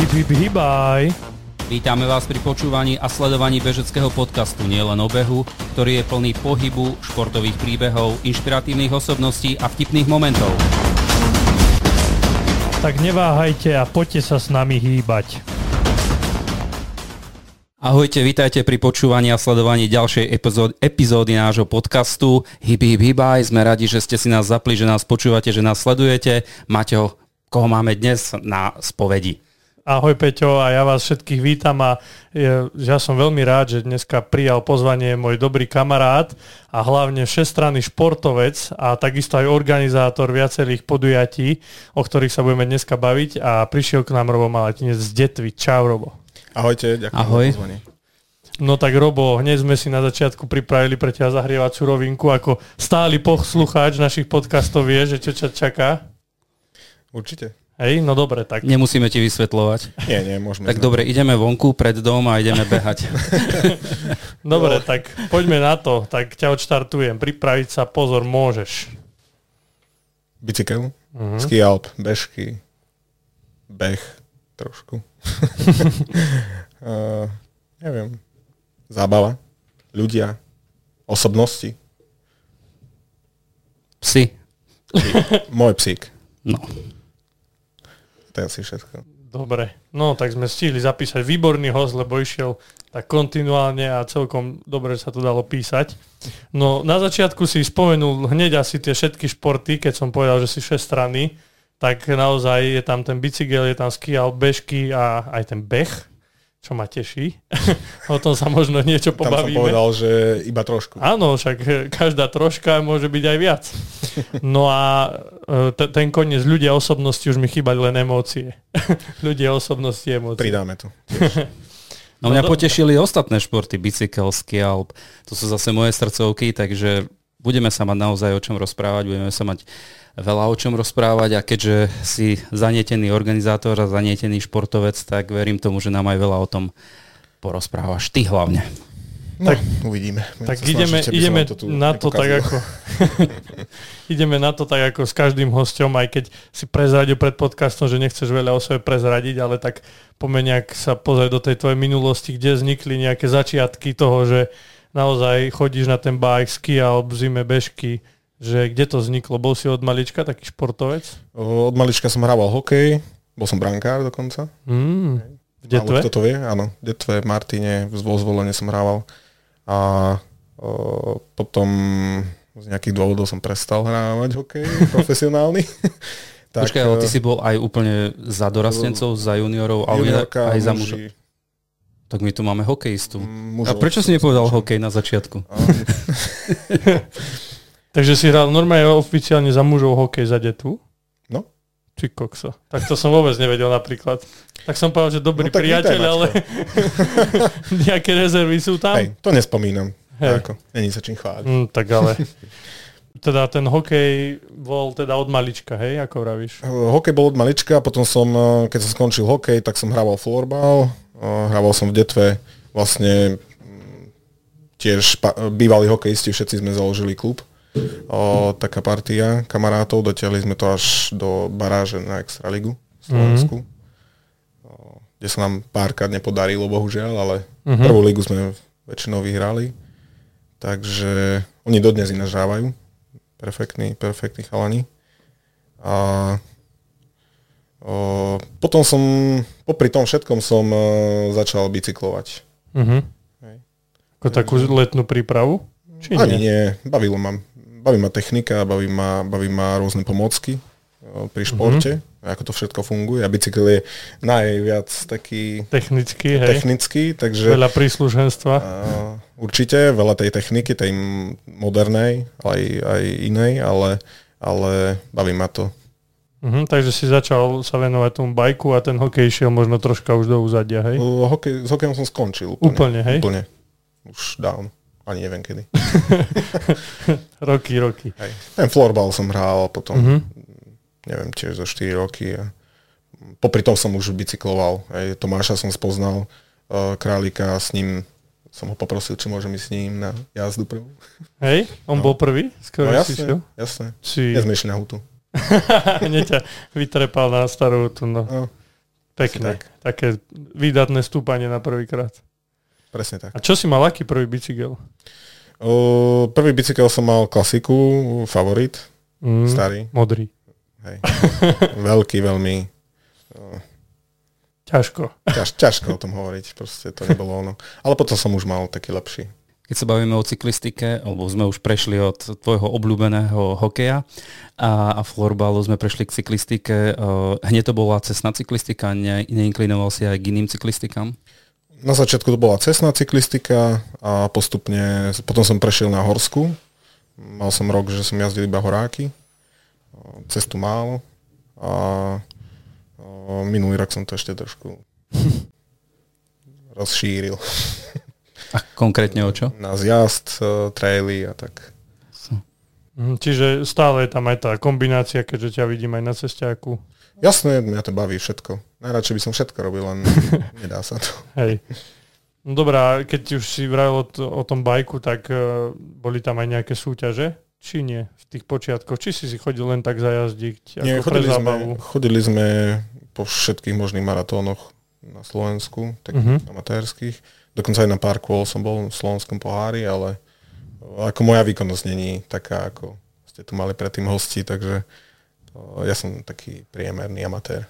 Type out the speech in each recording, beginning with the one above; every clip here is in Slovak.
Hip, hip, hibaj. Vítame vás pri počúvaní a sledovaní bežeckého podcastu Nielen o behu, ktorý je plný pohybu, športových príbehov, inšpiratívnych osobností a vtipných momentov. Tak neváhajte a poďte sa s nami hýbať. Ahojte, vítajte pri počúvaní a sledovaní ďalšej epizódy, epizódy nášho podcastu Hip Hip Hibaj. Sme radi, že ste si nás zapli, že nás počúvate, že nás sledujete. Maťo, koho máme dnes na spovedi? Ahoj Peťo a ja vás všetkých vítam a ja som veľmi rád, že dneska prijal pozvanie môj dobrý kamarát a hlavne všestranný športovec a takisto aj organizátor viacerých podujatí, o ktorých sa budeme dneska baviť a prišiel k nám Robo Malatinec z Detvy. Čau Robo. Ahojte, ďakujem Ahoj. za pozvanie. No tak Robo, hneď sme si na začiatku pripravili pre ťa zahrievacú rovinku, ako stály poslucháč našich podcastov vie, že čo ťa čaká. Určite. Hej, no dobre, tak Nemusíme ti vysvetľovať. Nie, nie, môžeme. Tak dobre, ideme vonku pred dom a ideme behať. Dobre, tak poďme na to. Tak ťa odštartujem. Pripraviť sa, pozor, môžeš. Bicykel, Mhm. ski alp, bežky, beh trošku. uh, neviem. Zábava, ľudia, osobnosti, Psi. môj psík. No. To je asi všetko. Dobre, no tak sme stihli zapísať výborný host, lebo išiel tak kontinuálne a celkom dobre sa to dalo písať. No na začiatku si spomenul hneď asi tie všetky športy, keď som povedal, že si všestranný, tak naozaj je tam ten bicykel, je tam ski, bežky a aj ten beh, čo ma teší. o tom sa možno niečo Tam som pobavíme. povedal, že iba trošku. Áno, však eh, každá troška môže byť aj viac. No a eh, t- ten koniec ľudia osobnosti už mi chýbali len emócie. ľudia osobnosti emócie. Pridáme tu. No mňa No potešili ostatné športy, bicykel, ski, alp. To sú zase moje srdcovky, takže budeme sa mať naozaj o čom rozprávať, budeme sa mať veľa o čom rozprávať a keďže si zanietený organizátor a zanietený športovec, tak verím tomu, že nám aj veľa o tom porozprávaš. Ty hlavne. No, Tak- uvidíme. Budem Tak ideme, som ideme to tu na to tak ako ideme na to tak ako s každým hosťom, aj keď si prezradil pred podcastom, že nechceš veľa o sebe prezradiť, ale tak pomeň, ak sa pozrieť do tej tvojej minulosti, kde vznikli nejaké začiatky toho, že naozaj chodíš na ten bike, ski alebo v zime bežky, že kde to vzniklo? Bol si od malička taký športovec? Od malička som hrával hokej, bol som brankár dokonca. Mm, v Málo detve? kto to vie, áno. V detve, v Martine, v zvolenie som hrával. A o, potom z nejakých dôvodov som prestal hrávať hokej profesionálny. Tak, Počkaj, ale ty e, si bol aj úplne za dorastencov, za juniorov, ale aj za mužov. Tak my tu máme hokejistu. mužov A prečo si nepovedal hokej na začiatku? Takže si hral normálne oficiálne za mužov hokej za detvu? No. Ty kokso. Tak to som vôbec nevedel napríklad. Tak som povedal, že dobrý No priateľ, ale nejaké rezervy sú tam. hej, to nespomínam. Hej. Ako, není sa čím chváliť. Mm, tak ale... Teda ten hokej bol teda od malička, hej, ako vravíš? Hokej bol od malička, potom som, e, keď som skončil hokej, tak som hrával florbal, hrával som v detve, vlastne mm, tiež bývalí hokejisti, všetci sme založili klub. O, taká partia kamarátov, dotiahli sme to až do baráže na Extraligu v Slovensku. O, kde sa nám párkrát nepodarilo, bohužiaľ, ale Mhm. prvú ligu sme väčšinou vyhrali. Takže oni dodnes ináč hrávajú. Perfektní, perfektní chalani. A potom som, popri tom všetkom som e, začal bicyklovať. Mhm. Hej. Ako takú letnú prípravu? Či Ani nie? nie, bavilo ma. Baví ma technika, baví ma, baví ma rôzne pomocky e, pri športe, ako to všetko funguje. A bicykel je najviac taký Technicky, hej. technický, takže Veľa príslušenstva. a, určite veľa tej techniky, tej modernej, aj, aj inej, ale, ale baví ma to. Mhm, takže si začal sa venovať tomu bajku a ten hokej išiel možno troška už do úzadia, hej? O, Hokej, s hokejom som skončil úplne. Úplne, hej? Úplne. Už dávno. Ani neviem kedy. Roky, roky. Hej. Ten florbal som hral potom, Mhm. neviem, tiež za 4 roky. A popri tom som už bicykloval. Hej. Tomáša som spoznal, uh, Králika, s ním som ho poprosil, či môžem ísť s ním na jazdu prvú. Hej? On No. bol prvý? Skoro No si jasné, šiel? jasné. Si... Dnes sme išli na hutu. Hneď ťa vytrepal na starú tu, no. Pekne. tak. Také výdatné stúpanie na prvýkrát. Presne tak. A čo si mal, aký prvý bicykel? O, prvý bicykel som mal klasiku, favorit, Mm, starý, Modrý. hej. Veľký, veľmi Ťažko. ťaž, ťažko o tom hovoriť, proste to nebolo ono. Ale potom som už mal taký lepší. Keď sa bavíme o cyklistike, alebo sme už prešli od tvojho obľúbeného hokeja a, a florbalu sme prešli k cyklistike, uh, hneď to bola cestná cyklistika, ne, neinklinoval si aj k iným cyklistikám? Na začiatku to bola cestná cyklistika a postupne, potom som prešiel na horsku. Mal som rok, že som jazdil iba horáky. O, Cestu málo. A o, minulý rok som to ešte trošku rozšíril. A konkrétne o čo? Na zjazd, o, traily a tak. Mhm, Čiže stále je tam aj tá kombinácia, keďže ťa vidím aj na cestiaku. Jasné, mňa to baví všetko. Najradšej by som všetko robil, len nedá sa to. Hej. No dobrá, keď už si vravil o, t- o tom bajku, tak uh, boli tam aj nejaké súťaže? Či nie? V tých počiatkoch? Či si si chodil len tak zajazdiť? Nie, ako pre chodili, zábavu? sme, chodili sme po všetkých možných maratónoch na Slovensku, takých Mhm. uh-huh. amatérských. Dokonca aj na pár kôl som bol v slovenskom pohári, ale ako moja výkonnosť není taká, ako ste tu mali predtým hosti, takže o, ja som taký priemerný amatér.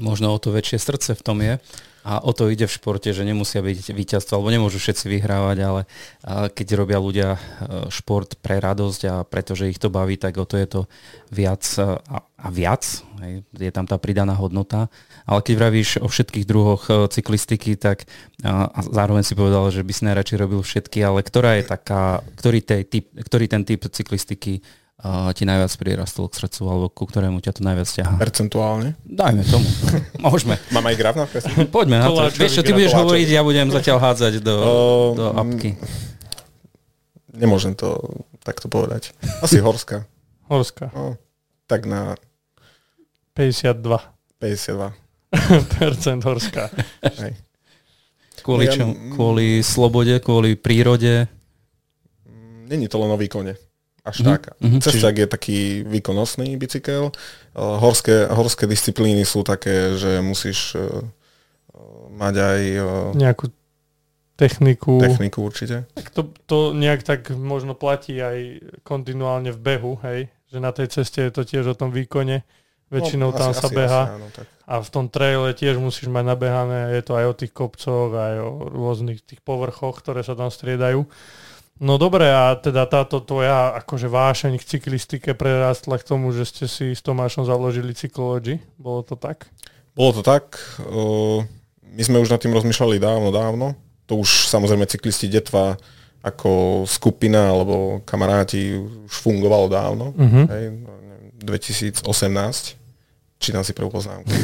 Možno o to väčšie srdce v tom je. A o to ide v športe, že nemusia byť víťazstvo, alebo nemôžu všetci vyhrávať, ale a, keď robia ľudia šport pre radosť a pretože ich to baví, tak o to je to viac a, viac. Je tam tá pridaná hodnota. Ale keď vravíš o všetkých druhoch e, cyklistiky, tak a, a zároveň si povedal, že by si najradšej robil všetky, ale ktorá je taká, ktorý, tej typ, ktorý ten typ cyklistiky a, ti najviac prirastol k srdcu, alebo ku ktorému ťa to najviac ťahá? Percentuálne. Dajme tomu. Môžeme. Mám aj graf na presne? Poďme na to. Vieš čo, ty budeš hovoriť, ja budem zatiaľ hádzať do, O, do apky. Nemôžem to takto povedať. Asi horská. Horska. No, tak na 52% 52. horská. Hej. Kvôli Ja- čom? Kvôli slobode, kvôli prírode. Není to len o výkone. Až Mhm, tak. mhm, Cesták je taký výkonnostný bicykel. Uh, Horské, horské disciplíny sú také, že musíš uh, mať aj uh, Nejakú techniku. techniku určite. Tak to, to nejak tak možno platí aj kontinuálne v behu, hej? Že na tej ceste je to tiež o tom výkone. Väčšinou No, tam asi- sa asi- beha. asi áno, tak. A v tom traile tiež musíš mať nabehané, je to aj o tých kopcoch, aj o rôznych tých povrchoch, ktoré sa tam striedajú. No dobre, a teda táto tvoja akože vášeň k cyklistike prerastla k tomu, že ste si s Tomášom založili Cyclology. Bolo to tak? Bolo to tak. My sme už nad tým rozmýšľali dávno, dávno. To už samozrejme cyklisti detva ako skupina alebo kamaráti už fungovalo dávno. Uh-huh. Hej, no, neviem, 2018. Čítam si prvú poznámku.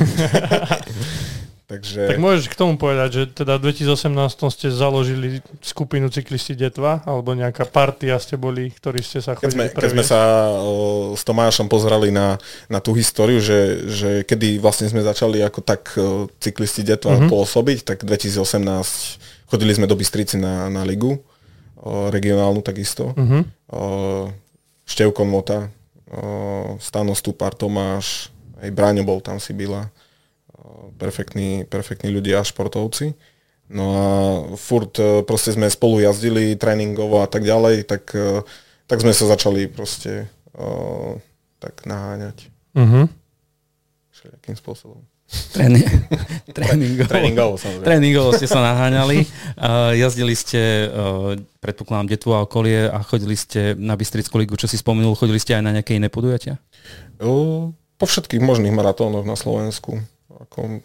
Takže... Tak môžeš k tomu povedať, že teda v 2018 ste založili skupinu cyklisti detva, alebo nejaká partia ste boli, ktorí ste sa Keď sme, chodili keď sme sa s Tomášom pozerali na, na tú históriu, že, že kedy vlastne sme začali ako tak cyklisti detva Mhm. mm-hmm. pôsobiť, tak 2018 chodili sme do Bystrici na, na ligu, regionálnu takisto. Mhm. O, Števko Mota, Stano Stupar, Tomáš, aj Bráňo bol tam Sibila. O, Perfektní, perfektní ľudia a športovci. No a furt e, proste sme spolu jazdili tréningovo a tak ďalej, tak, e, tak sme sa začali proste tak naháňať Mhm. všelijakým spôsobom. Tréni- tréningovo. Tréningovo samozrejme. Tréningovo ste sa naháňali. Uh, jazdili ste, uh, predpokladám, detvu a okolie a chodili ste na Bystrickú ligu, čo si spomenul, chodili ste aj na nejaké iné podujatia? O, po všetkých možných maratónoch na Slovensku. Ako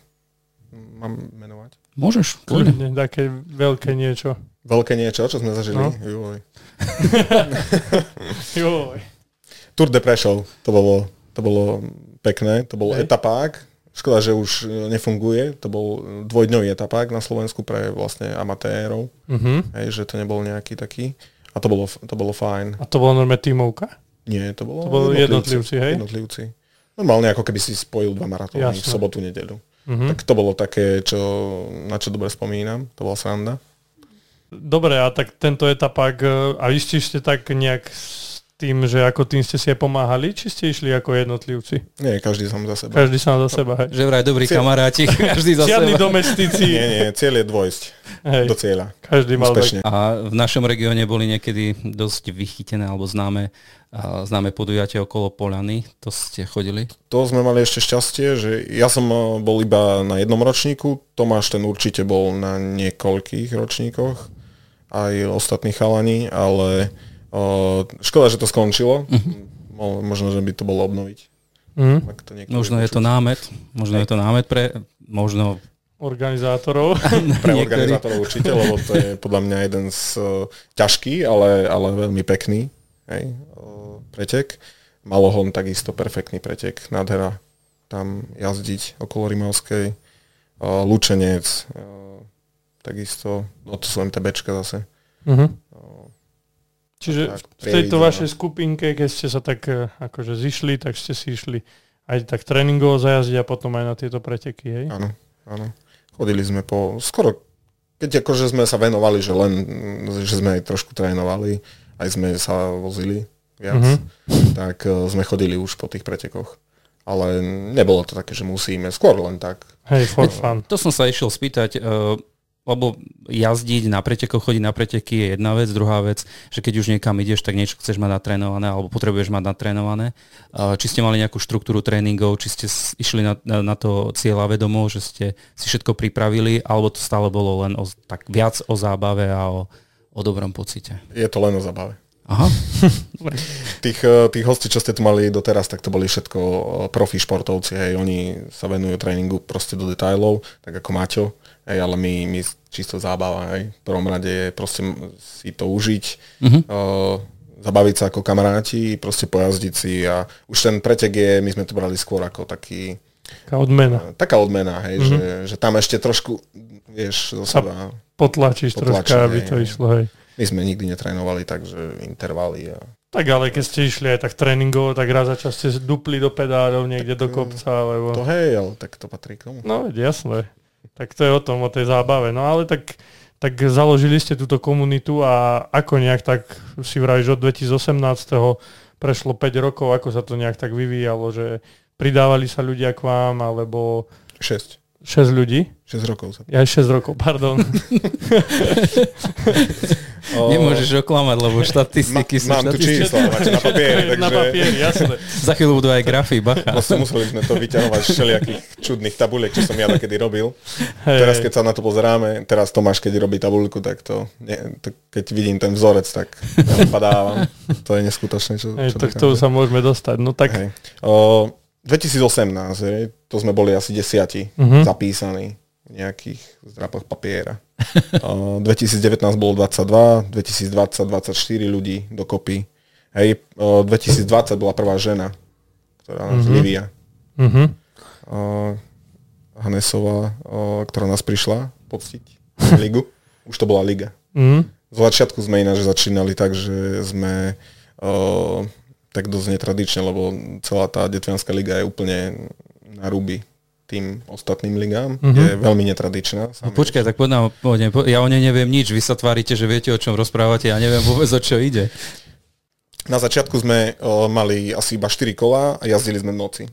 mám menovať? Môžeš, kľudne. Také veľké niečo. Veľké niečo, čo sme zažili? No. Joj. Joj. Tour de Prešov, to bolo, to bolo pekné, to bol Hej. etapák. Škoda, že už nefunguje, to bol dvojdňový etapák na Slovensku pre vlastne amatérov, Mhm. hej, že to nebol nejaký taký. A to bolo, to bolo fajn. A to bola normálne tímovka? Nie, to bolo To boli jednotlivci, hej? Jednotlivci. Normálne ako keby si spojil dva maratóny v sobotu, nedeľu. Mhm. Tak to bolo také, čo, na čo dobre spomínam. To bola sranda. Dobre, a tak tento etapák, e, a vy ste tak nejak tým, že ako tým ste si aj pomáhali, či ste išli ako jednotlivci? Nie, každý sám za seba. Každý sám za seba, hej. Že vraj dobrí Cieľ- kamaráti, každý za Žiadni seba. domestici. Nie, nie, cieľ je dôjsť Hej, do cieľa. každý mal tak. Úspešne. A v našom regióne boli niekedy dosť vychytené alebo známe, známe podujatia okolo Polany. To ste chodili? To sme mali ešte šťastie, že ja som eh, bol iba na jednom ročníku, Tomáš ten určite bol na niekoľkých ročníkoch, aj ostatní chalani, ale škoda, že to skončilo. Mo- Možno, že by to bolo obnoviť. Mhm. Ak to Možno je to námet, možno je to námet pre, možno Organizátorov. pre organizátorov určite, lebo to je podľa mňa jeden z uh, ťažký, ale, ale veľmi pekný hej, uh, pretek. Malohon takisto perfektný pretek, nádhera tam jazdiť okolo Rimavskej. Uh, Lučenec, uh, takisto, no to sú MTBčka zase. Mhm. Čiže tak, v tejto vašej skupinke, keď ste sa tak eh, akože zišli, tak ste si išli aj tak tréningovo zajazdiť a potom aj na tieto preteky, hej? áno, áno. Chodili sme po, skoro, keď akože sme sa venovali, že len, že sme aj trošku trénovali, aj sme sa vozili viac, Mhm. tak uh, sme chodili už po tých pretekoch. Ale nebolo to také, že musíme, skôr len tak. Hej, for fun. To som sa išiel spýtať, eh, lebo jazdiť na pretekoch, chodiť na preteky je jedna vec, druhá vec, že keď už niekam ideš, tak niečo chceš mať natrénované alebo potrebuješ mať natrénované. Či ste mali nejakú štruktúru tréningov, či ste išli na, na, na to cieľa vedomo, že ste si všetko pripravili, alebo to stále bolo len o, tak viac o zábave a o, o dobrom pocite. Je to len o zabave. Aha. Tých, eh, tých hostí, čo ste tu mali doteraz, tak to boli všetko eh, profi športovci, hej, oni sa venujú tréningu proste do detailov, tak ako Maťo, hej, ale my, my čisto zábava, hej. V prvom rade je proste si to užiť, Mhm. uh, zabaviť sa ako kamaráti, proste pojazdiť si a už ten pretek je, my sme to brali skôr ako taký, Taká odmena. eh, taká odmena, hej, že, že tam ešte trošku, vieš, zo seba, Potlačíš troška, aby to hej. išlo, hej. my sme nikdy netrénovali, takže intervaly a Tak ale keď ste išli aj tak tréningovo, tak raz za čas ste dupli do pedálov niekde do kopca, alebo... to hej, ale tak to patrí k tomu. No, jasné. Tak to je o tom, o tej zábave. No ale tak, tak založili ste túto komunitu a ako nejak tak si vravíš od 2018. prešlo 5 rokov, ako sa to nejak tak vyvíjalo, že pridávali sa ľudia k vám, alebo 6. 6 ľudí? 6 rokov sa Ja 6 rokov, pardon. Nemôžeš oklamať, lebo štatistiky sú Mám tu štatistiky. čísla, máte na papieri, takže Na papieri, jasné. Za chvíľu budú aj grafy, bacha. vlastne museli sme to vyťahovať z všelijakých čudných tabuliek, čo som ja takedy robil. Hej, Teraz, keď sa na to pozeráme, teraz Tomáš, keď robí tabulku, tak to, nie, to keď vidím ten vzorec, tak padávam. To je neskutočné, čo, Hej, čo dokáže. tomu sa môžeme dostať. No tak, Hej. O, 2018, hej, to sme boli asi desiati Mhm. zapísaní nejakých zdrapoch papiera. O, 2019 bolo 22, 2020 24 ľudí dokopy. Hej, o, 2020 bola prvá žena, ktorá nás Mhm. Livia. uh-huh. O, Hanesová, o, ktorá nás prišla poctiť ligu. Už to bola liga. uh-huh. Z začiatku sme ináč začínali tak, že sme o, tak dosť netradične, lebo celá tá Detvianská liga je úplne na ruby tým ostatným ligám. Mhm. Je veľmi netradičná. No počkaj, tak poďme, poďme, po- ja o nej neviem nič, vy sa tvárite, že viete, o čom rozprávate, ja neviem vôbec, o čo ide. Na začiatku sme o, mali asi iba 4 kola a jazdili sme v noci.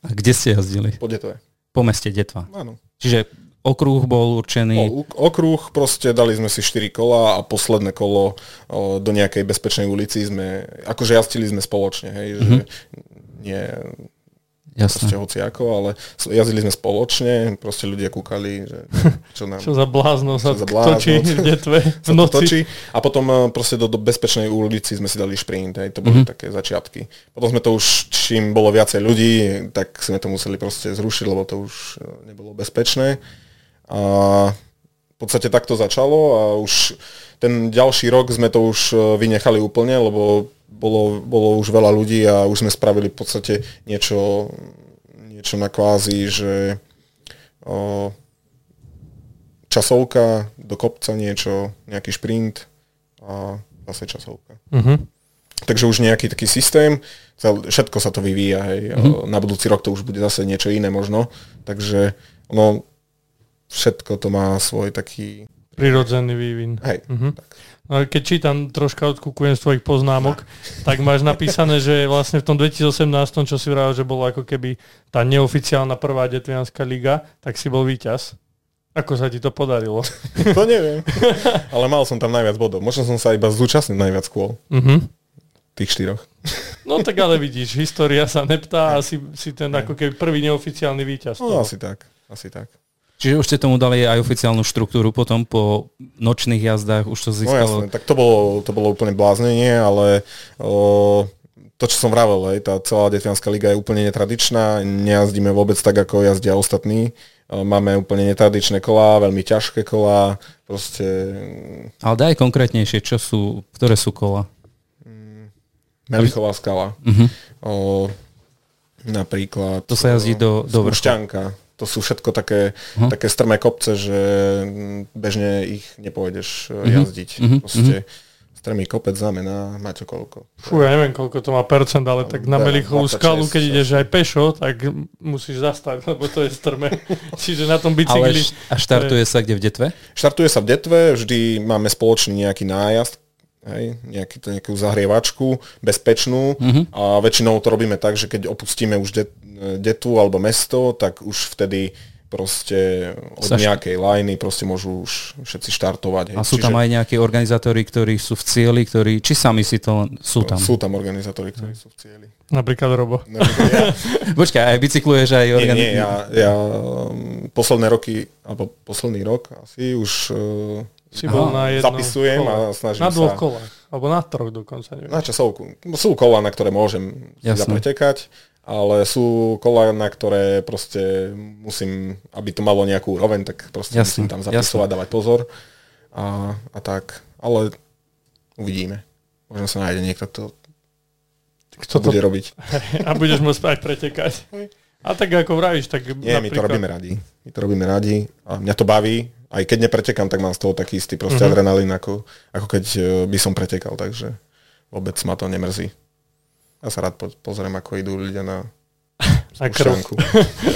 A kde ste jazdili? Po Detve. Po meste Detva. Áno. Čiže okruh bol určený, O, okruh, proste dali sme si 4 kola a posledné kolo o, do nejakej bezpečnej ulici sme, akože jazdili sme spoločne, hej, že nie proste jasné. hoci ako, ale jazdili sme spoločne, proste ľudia kúkali, že čo nám Čo za blázno sa Čo za blázno. točí v detve v noci. točí. A potom eh, proste do, do bezpečnej ulici sme si dali šprint, hej, to boli Mhm. také začiatky. Potom sme to už, čím bolo viacej ľudí, tak sme to museli proste zrušiť, lebo to už eh, nebolo bezpečné. A v podstate takto začalo a už ten ďalší rok sme to už eh, vynechali úplne, lebo bolo, bolo už veľa ľudí a už sme spravili v podstate niečo, niečo na kvázi, že o, časovka, do kopca niečo, nejaký šprint a zase časovka. Uh-huh. Takže už nejaký taký systém, všetko sa to vyvíja, hej. Mm-hmm. Na budúci rok to už bude zase niečo iné možno, takže ono, všetko to má svoj taký, Prirodzený vývin. hej, Mhm. tak. Keď čítam troška odkúkujem z tvojich poznámok, tak máš napísané, že vlastne v tom 2018, čo si vral, že bolo ako keby tá neoficiálna prvá detvianská liga, tak si bol víťaz. Ako sa ti to podarilo? to neviem. Ale mal som tam najviac bodov. Možno som sa iba zúčastnil najviac kôl. Uh-huh. Tých štyroch. No tak ale vidíš, história sa neptá a si, si ten ako keby prvý neoficiálny víťaz. No asi tak, asi tak. Čiže už ste tomu dali aj oficiálnu štruktúru potom po nočných jazdách, už to No získalo... jasné, tak to bolo, to bolo úplne bláznenie, ale o, to, čo som vravel, hej, tá celá Detvianská liga je úplne netradičná, nejazdíme vôbec tak, ako jazdia ostatní. O, Máme úplne netradičné kolá, veľmi ťažké kolá, proste... Ale daj konkrétnejšie, čo sú, ktoré sú kola? Melichová skala. Mhm. O, napríklad... To sa jazdí do, do vrchu. Spúšťanka. To sú všetko také, Mhm. také strmé kopce, že bežne ich nepôjdeš Mhm. uh jazdiť. Mhm. Proste strmý kopec znamená, máte koľko. Fú, ja neviem, koľko to má percent, ale tak na Melichovú 26, skalu, keď ideš aj pešo, tak musíš zastať, lebo to je strme. Čiže na tom Ale bicykli... š- a štartuje sa kde v Detve? Štartuje sa v Detve, vždy máme spoločný nejaký nájazd, hej, nejaký, to nejakú zahrievačku, bezpečnú Mhm. a väčšinou to robíme tak, že keď opustíme už det, detu alebo mesto, tak už vtedy proste od nejakej lajny proste môžu už všetci štartovať. Hej. A sú tam aj nejakí organizátori, ktorí sú v cieli, ktorí, či sami si to sú tam? Sú tam organizátori, ktorí sú v cieli. Napríklad Robo. Napríklad ja, Počkaj, aj bicykluješ aj nie, organi- nie, ja, ja um, posledné roky, alebo posledný rok asi už uh, Si bol Aha, na jednom zapisujem kole. a snažím Na dvoch sa... kolách. Alebo na troch dokonca, neviem. Na časovku. Sú kola, na ktoré môžem si Jasné. zapretekať, ale sú kola, na ktoré proste musím, aby to malo nejakú úroveň, tak proste Jasné, musím tam zapisovať, dávať pozor a, a tak. Ale uvidíme. Možno sa nájde niekto, kto Kto to to... bude robiť. A budeš môcť aj pretekať. A tak ako vravíš, tak Nie, my to robíme radi. My to robíme radi a mňa to baví. Aj keď nepretekám, tak mám z toho taký istý proste Mhm. adrenalín, ako, ako keď e, by som pretekal, takže vôbec ma to nemrzí. Ja sa rád po- pozriem, ako idú ľudia na spúšťanku.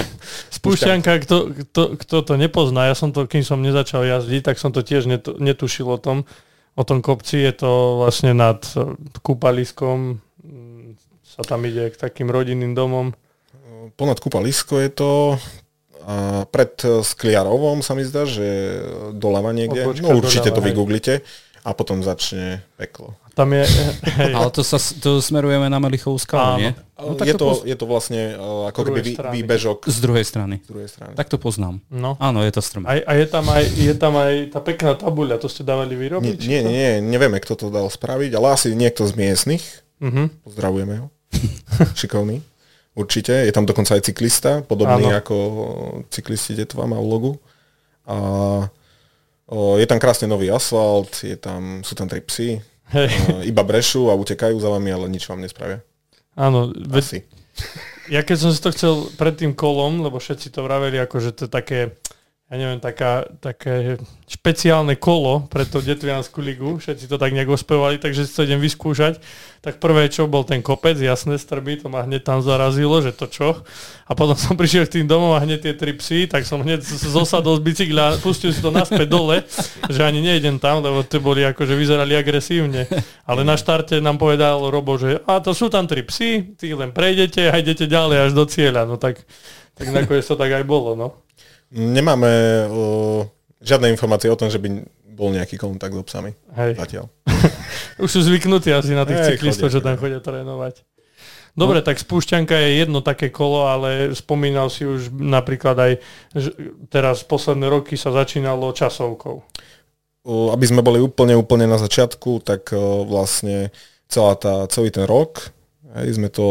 Spúšťanka, kto, kto, kto to nepozná, ja som to, kým som nezačal jazdiť, tak som to tiež netu, netušil o tom, o tom kopci, je to vlastne nad eh, kúpaliskom, mm, sa tam ide k takým rodinným domom. Ponad kúpalisko je to a pred Skliarovom sa mi zdá, že doľava niekde. Odbočka No určite doľava, to vygooglite a potom začne peklo. Tam je, hej, Ale to, sa, to smerujeme na Melichovú skalu, Áno. nie? No, tak je, to, poz- je to vlastne uh, ako keby vý, výbežok Z druhej strany. z druhej strany. Tak to poznám. no. Áno, je to strmé. A, a je, tam aj, je tam aj tá pekná tabuľa, to ste dávali Nie, vyrobiť? nie, nie, nevieme, kto to dal spraviť, ale asi niekto z miestnych. Uh-huh. Pozdravujeme ho. Šikovný. Určite. Je tam dokonca aj cyklista, podobný Áno. ako cyklisti Detva má logu. A o, je tam krásne nový asfalt, je tam, sú tam tri psy, Hej, o, iba brešú a utekajú za vami, ale nič vám nespravia. áno, Asi. ja keď som si to chcel pred tým kolom, lebo všetci to vraveli, ako že to je také, ja neviem, taká, také špeciálne kolo pre tú Detvianskú ligu, všetci to tak nejak ospevali, takže si to idem vyskúšať. Tak prvé, čo bol ten kopec, jasné, strby, to ma hneď tam zarazilo, že to čo. A potom som prišiel k tým domom a hneď tie tri psy, tak som hneď zosadol z bicykla a pustil si to naspäť dole, že ani nejdem tam, lebo to boli akože vyzerali agresívne. Ale na štarte nám povedal Robo, že a to sú tam tri psy, ty len prejdete a idete ďalej až do cieľa. No tak, tak nakoniec to tak aj bolo, no. Nemáme o, žiadne informácie o tom, že by bol nejaký kontakt so psami. Hej. Zatiaľ. Už sú zvyknutí asi na tých Hej, cyklistov, chodia, že tam chodia trénovať. Dobre, No. tak spúšťanka je jedno také kolo, ale spomínal si už napríklad aj, že teraz posledné roky sa začínalo časovkou. Aby sme boli úplne, úplne na začiatku, tak vlastne celá tá, celý ten rok, hej, sme to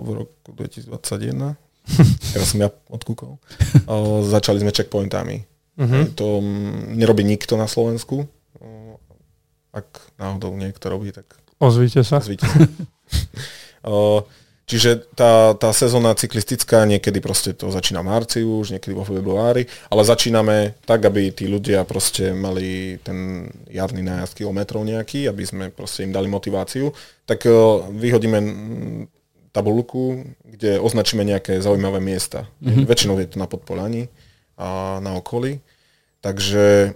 v roku 2021, teraz som ja odkúkol, o, začali sme checkpointami. Hej, To mm, nerobí nikto na Slovensku. O, Ak náhodou niekto robí, tak Ozvíte sa. zvíte. O, Čiže tá, tá sezóna cyklistická, niekedy proste to začína v marci už, niekedy vo februári, ale začíname tak, aby tí ľudia proste mali ten jarný nájazd kilometrov nejaký, aby sme proste im dali motiváciu. Tak vyhodíme mm, tabulku, kde označíme nejaké zaujímavé miesta. Mm-hmm. Väčšinou je to na Podpolani a na okolí. Takže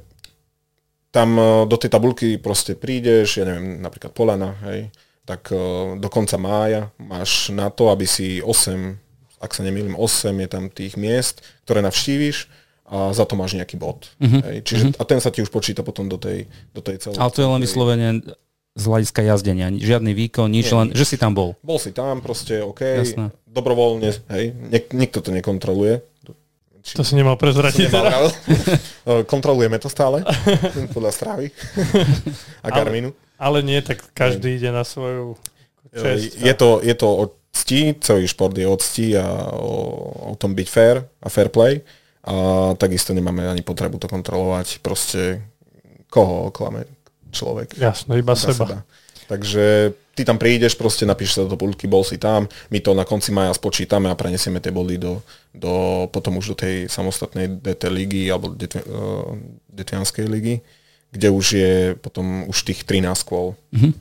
tam uh, do tej tabulky proste prídeš, ja neviem, napríklad Polana, hej, tak uh, do konca mája máš na to, aby si 8, ak sa nemýlim, 8 je tam tých miest, ktoré navštíviš a za to máš nejaký bod. Uh-huh. Hej, čiže, uh-huh. A ten sa ti už počíta potom do tej, do tej celej. Ale to je len vyslovene z hľadiska jazdenia. Žiadny výkon, nič, Nie, len, že si tam bol. Bol si tam, proste OK, Jasné. dobrovoľne, hej, nik- nikto to nekontroluje. Či... To si nemal prezratiť teda. Kontrolujeme to stále, podľa strávy a Garminu. Ale, ale nie, tak každý ide na svoju čest. Je to, je to o cti, celý šport je o cti a o, o tom byť fair a fair play. A takisto nemáme ani potrebu to kontrolovať. Proste koho oklame človek. Jasno, iba seba. seba. Takže ty tam prídeš, proste napíšeš sa do pulky, bol si tam, my to na konci maja spočítame a prenesieme tie body do, do potom už do tej samostatnej DT ligy alebo Detvianskej uh, ligy, kde už je potom už tých 13 kôl. Mm-hmm.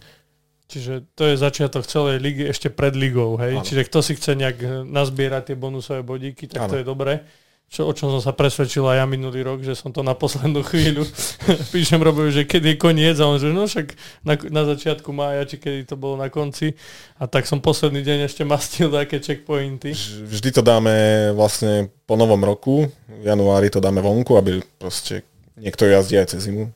Čiže to je začiatok celej ligy ešte pred ligou, hej? Ano. Čiže kto si chce nejak nazbierať tie bonusové bodíky, tak ano. to je dobré čo, o čom som sa presvedčil aj ja minulý rok, že som to na poslednú chvíľu píšem Robovi, že keď je koniec a on že no však na, na začiatku mája, či kedy to bolo na konci a tak som posledný deň ešte mastil také checkpointy. Vždy to dáme vlastne po novom roku, v januári to dáme vonku, aby proste niekto jazdí aj cez zimu.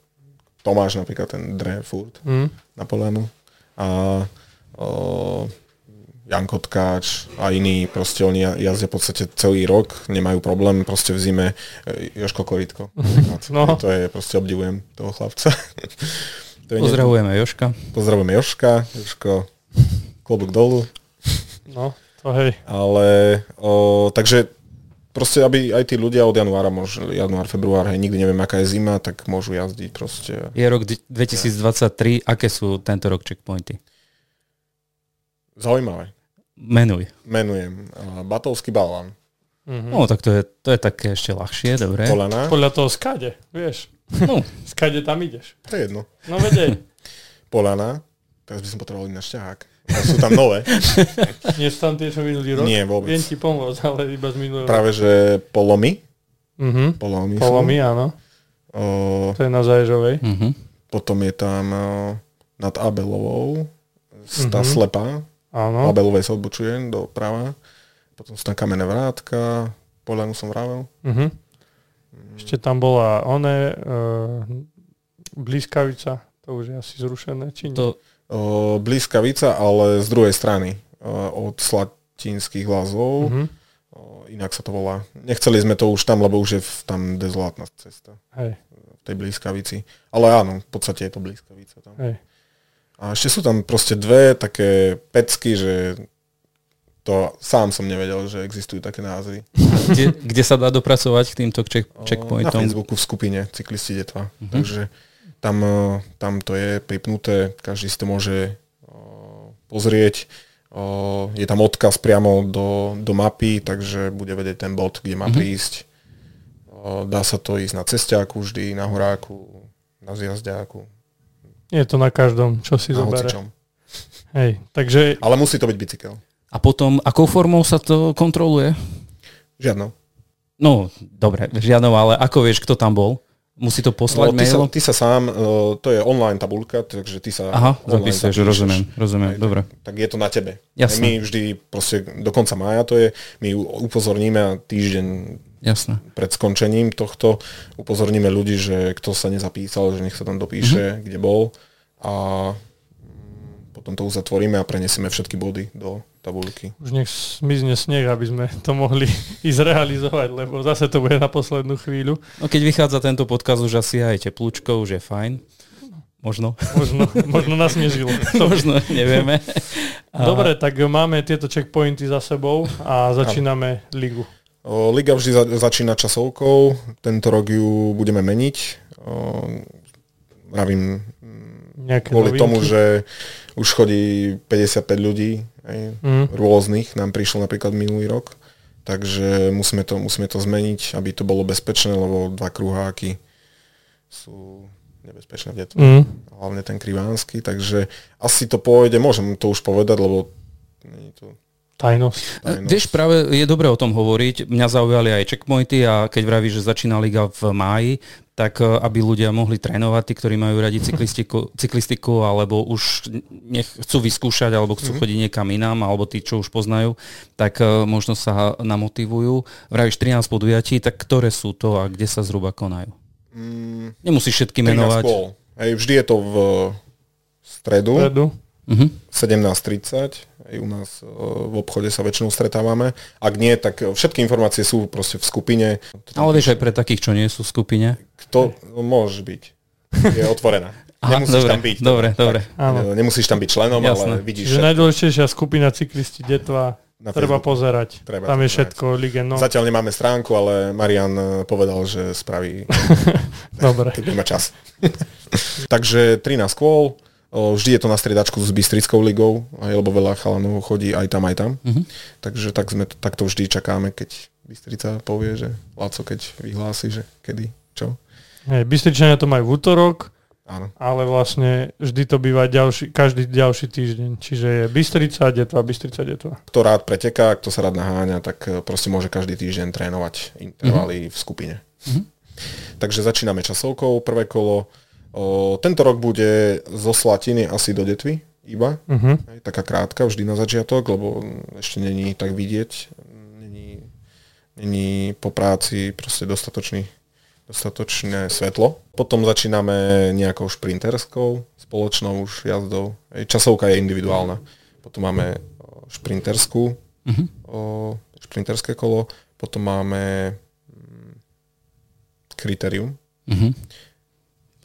Tomáš napríklad ten dre furt mm. na polénu a o, Jan Kotkáč a iní, proste oni jazdia v podstate celý rok, nemajú problém, proste v zime e, Joško Koritko. No. To je, proste obdivujem toho chlapca. to je Pozdravujeme ne... Joška. Pozdravujeme Joška, Joško, klobúk dolu. No, to hej. Ale, o, takže proste, aby aj tí ľudia od januára, možno január, február, hej, nikdy neviem, aká je zima, tak môžu jazdiť proste. Je rok 2023, aké sú tento rok checkpointy? Zaujímavé. Menuj. Menujem. Batovský balván. Mm-hmm. No, tak to je, to je také ešte ľahšie, dobre. Polena. Podľa toho skade, vieš. No. skade tam ideš. To je jedno. No vedej. Polana. Teraz by som potreboval na šťahák. Sú tam nové. Nie sú tam tie, čo minulý rok? Nie, vôbec. Viem ti pomôcť, ale iba z minulého Práve, že polomy. Mm-hmm. Polomy, polomy áno. O, to je na Zaježovej. Mm-hmm. Potom je tam o, nad Abelovou tá mm-hmm. slepá, Áno. Labelovej sa odbočuje do prava. Potom sú tam kamenné vrátka, Polianu som vravel. Uh-huh. Ešte tam bola one, uh, blízkavica, to už je asi zrušené, či nie? To... Uh, blízkavica, ale z druhej strany, uh, od Slatinských lázov. Uh-huh. Uh, inak sa to volá. Nechceli sme to už tam, lebo už je tam dezolátna cesta. Hej. V tej blízkavici. Ale áno, v podstate je to blízkavica tam. Hej. A ešte sú tam proste dve také pecky, že to sám som nevedel, že existujú také názvy. Kde, kde sa dá dopracovať k týmto check, checkpointom? Na Facebooku v skupine Cyklisti Detva. Uh-huh. Takže tam, tam to je pripnuté, každý si to môže pozrieť. Je tam odkaz priamo do, do mapy, takže bude vedieť ten bod, kde má uh-huh. prísť. Dá sa to ísť na cestiaku vždy, na horáku, na zjazdiaku. Je to na každom, čo si zoberie. Hej, takže... Ale musí to byť bicykel. A potom, akou formou sa to kontroluje? Žiadnou. No, dobre, žiadnou, ale ako vieš, kto tam bol? Musí to poslať no, ty mailom? Sa, ty sa sám, uh, to je online tabulka, takže ty sa... Aha, zapisuješ, rozumiem, rozumiem, aj, dobre. Tak, tak je to na tebe. Jasne. My vždy, proste do konca mája to je, my upozorníme a týždeň Jasne. pred skončením tohto upozorníme ľudí, že kto sa nezapísal, že nech sa tam dopíše, mm-hmm. kde bol a potom to uzatvoríme a prenesieme všetky body do tabulky. Už nech zmizne sneh, aby sme to mohli ísť realizovať, lebo zase to bude na poslednú chvíľu. No keď vychádza tento podkaz, už asi aj teplúčko, už je fajn. Možno. Možno, možno nasnežilo. možno, nevieme. Dobre, tak máme tieto checkpointy za sebou a začíname ligu. Liga vždy za, začína časovkou, tento rok ju budeme meniť. Vravím Nejaké kvôli novinky. tomu, že už chodí 55 ľudí aj, mm. rôznych, nám prišlo napríklad minulý rok, takže musíme to, musíme to zmeniť, aby to bolo bezpečné, lebo dva kruháky sú nebezpečné v detve. Mm. Hlavne ten krivánsky, takže asi to pôjde, môžem to už povedať, lebo nie je to Tajnosť. Tajnosť. Vieš, práve je dobre o tom hovoriť. Mňa zaujali aj checkpointy a keď vravíš, že začína liga v máji, tak e, aby ľudia mohli trénovať, tí, ktorí majú radi cyklistiku, cyklistiku alebo už nech chcú vyskúšať, alebo chcú mm-hmm. chodiť niekam inám, alebo tí, čo už poznajú, tak uh, možno sa namotivujú. Vravíš 13 podujatí, tak ktoré sú to a kde sa zhruba konajú? Mm, Nemusíš všetky menovať. Hej, vždy je to v stredu. stredu. Uh-huh. 17.30 aj u nás e, v obchode sa väčšinou stretávame. Ak nie, tak všetky informácie sú proste v skupine. Ale vieš aj pre takých, čo nie sú v skupine? Kto no, môže byť? Je otvorená. Aha, nemusíš dobre, tam byť. Dobre, dobre. Tak, nemusíš tam byť členom, Jasné. ale vidíš Že najdôležitejšia skupina cyklisti Detva na treba pozerať. Treba Tam je všetko ligeno. Zatiaľ nemáme stránku, ale Marian e, povedal, že spraví. Dobre. Keď má čas. Takže 13 kôl, Vždy je to na striedačku s Bystrickou ligou, aj, lebo veľa chalanov chodí aj tam, aj tam. Uh-huh. Takže tak sme, takto vždy čakáme, keď Bystrica povie, že Laco, keď vyhlási, že kedy, čo. Hej, Bystričania to majú v útorok, Áno. ale vlastne vždy to býva ďalší, každý ďalší týždeň. Čiže je Bystrica, Detva, Bystrica, Detva. Kto rád preteká, kto sa rád naháňa, tak e, proste môže každý týždeň trénovať intervaly uh-huh. v skupine. Uh-huh. Takže začíname časovkou, prvé kolo O, tento rok bude zo Slatiny asi do Detvy iba. Uh-huh. Aj, taká krátka, vždy na začiatok, lebo ešte není tak vidieť. Není, není po práci proste dostatočný, dostatočné svetlo. Potom začíname nejakou šprinterskou spoločnou už jazdou. Časovka je individuálna. Potom máme šprinterskú, uh-huh. o, šprinterské kolo, potom máme mm, kritérium. Uh-huh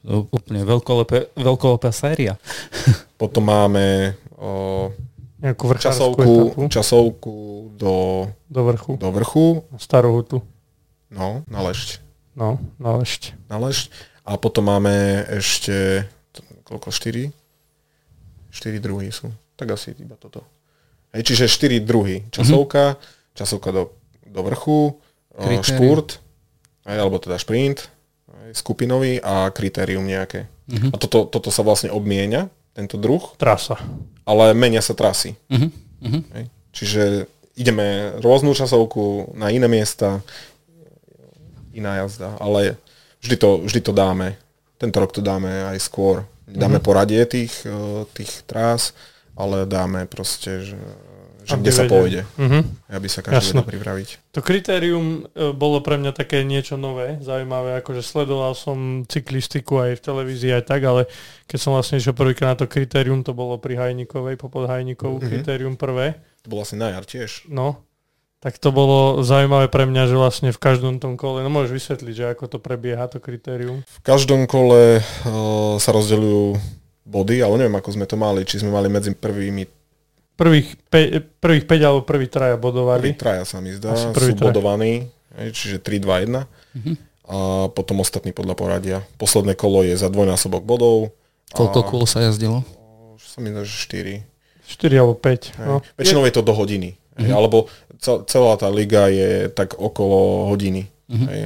Úplne veľkolepé, veľkolepá séria. Potom máme o, Nejakú časovku, časovku do, do vrchu. Do vrchu. Starú hutu. No, na lešť. No, na lešť. Na lešť. A potom máme ešte, koľko, 4? 4 druhy sú. Tak asi iba toto. Hej, čiže 4 druhy. Časovka, mm-hmm. časovka do, do vrchu, Kritérium. špurt, alebo teda šprint, skupinový a kritérium nejaké. Uh-huh. A toto, toto sa vlastne obmienia, tento druh. Trasa. Ale menia sa trasy. Uh-huh. Uh-huh. Čiže ideme rôznu časovku na iné miesta, iná jazda, ale vždy to, vždy to dáme. Tento rok to dáme aj skôr. Dáme uh-huh. poradie tých, eh, tých trás, ale dáme proste, že že kde sa pôjde, uh-huh. aby sa každý vedel pripraviť. To kritérium e, bolo pre mňa také niečo nové, zaujímavé, akože sledoval som cyklistiku aj v televízii aj tak, ale keď som vlastne išiel prvýkrát na to kritérium, to bolo pri Hajnikovej, popod Hajnikovú uh-huh. kritérium prvé. To bolo asi na jar tiež. No, tak to bolo zaujímavé pre mňa, že vlastne v každom tom kole, no môžeš vysvetliť, že ako to prebieha, to kritérium. V každom kole uh, sa rozdeľujú body, ale neviem, ako sme to mali, či sme mali medzi prvými prvých, pe, prvých 5 alebo prvý traja bodovali. Prvý traja sa mi zdá, sú traja. bodovaní, čiže 3, 2, 1. Uh-huh. A potom ostatní podľa poradia. Posledné kolo je za dvojnásobok bodov. Koľko kol sa jazdilo? Sa mi zdá, že 4. 4 alebo 5. No. Väčšinou je to do hodiny. Uh-huh. Alebo celá tá liga je tak okolo hodiny. Uh-huh. Hej.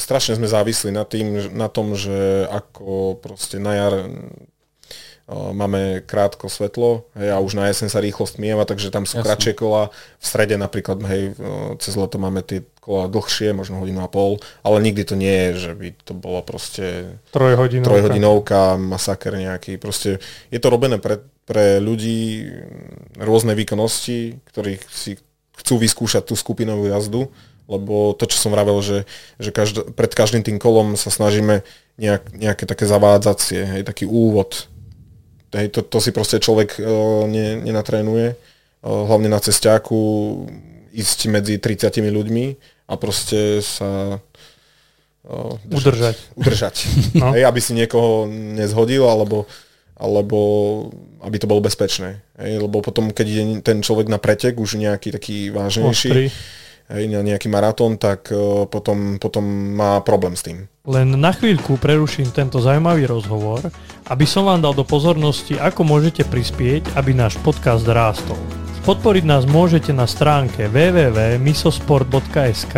Strašne sme závisli na, tým, na tom, že ako proste na jar máme krátko svetlo hej, a už na jesen sa rýchlo stmieva, takže tam sú Jasne. kratšie kola. V strede napríklad, hej, cez leto máme tie kola dlhšie, možno hodinu a pol, ale nikdy to nie je, že by to bolo proste trojhodinovka, trojhodinovka masaker nejaký. Proste je to robené pre, pre ľudí rôzne výkonnosti, ktorí si chcú vyskúšať tú skupinovú jazdu, lebo to, čo som vravel, že, že každ- pred každým tým kolom sa snažíme nejak, nejaké také zavádzacie, hej, taký úvod Hej, to, to si proste človek uh, ne, nenatrénuje. Uh, hlavne na cestiaku ísť medzi 30 ľuďmi a proste sa uh, držať. udržať. udržať. No. Hej, aby si niekoho nezhodil, alebo, alebo aby to bolo bezpečné. Hej, lebo potom, keď ide ten človek na pretek, už nejaký taký vážnejší, Ostrý hej, na nejaký maratón, tak uh, potom, potom má problém s tým. Len na chvíľku preruším tento zaujímavý rozhovor, aby som vám dal do pozornosti, ako môžete prispieť, aby náš podcast rástol. Podporiť nás môžete na stránke www.misosport.sk,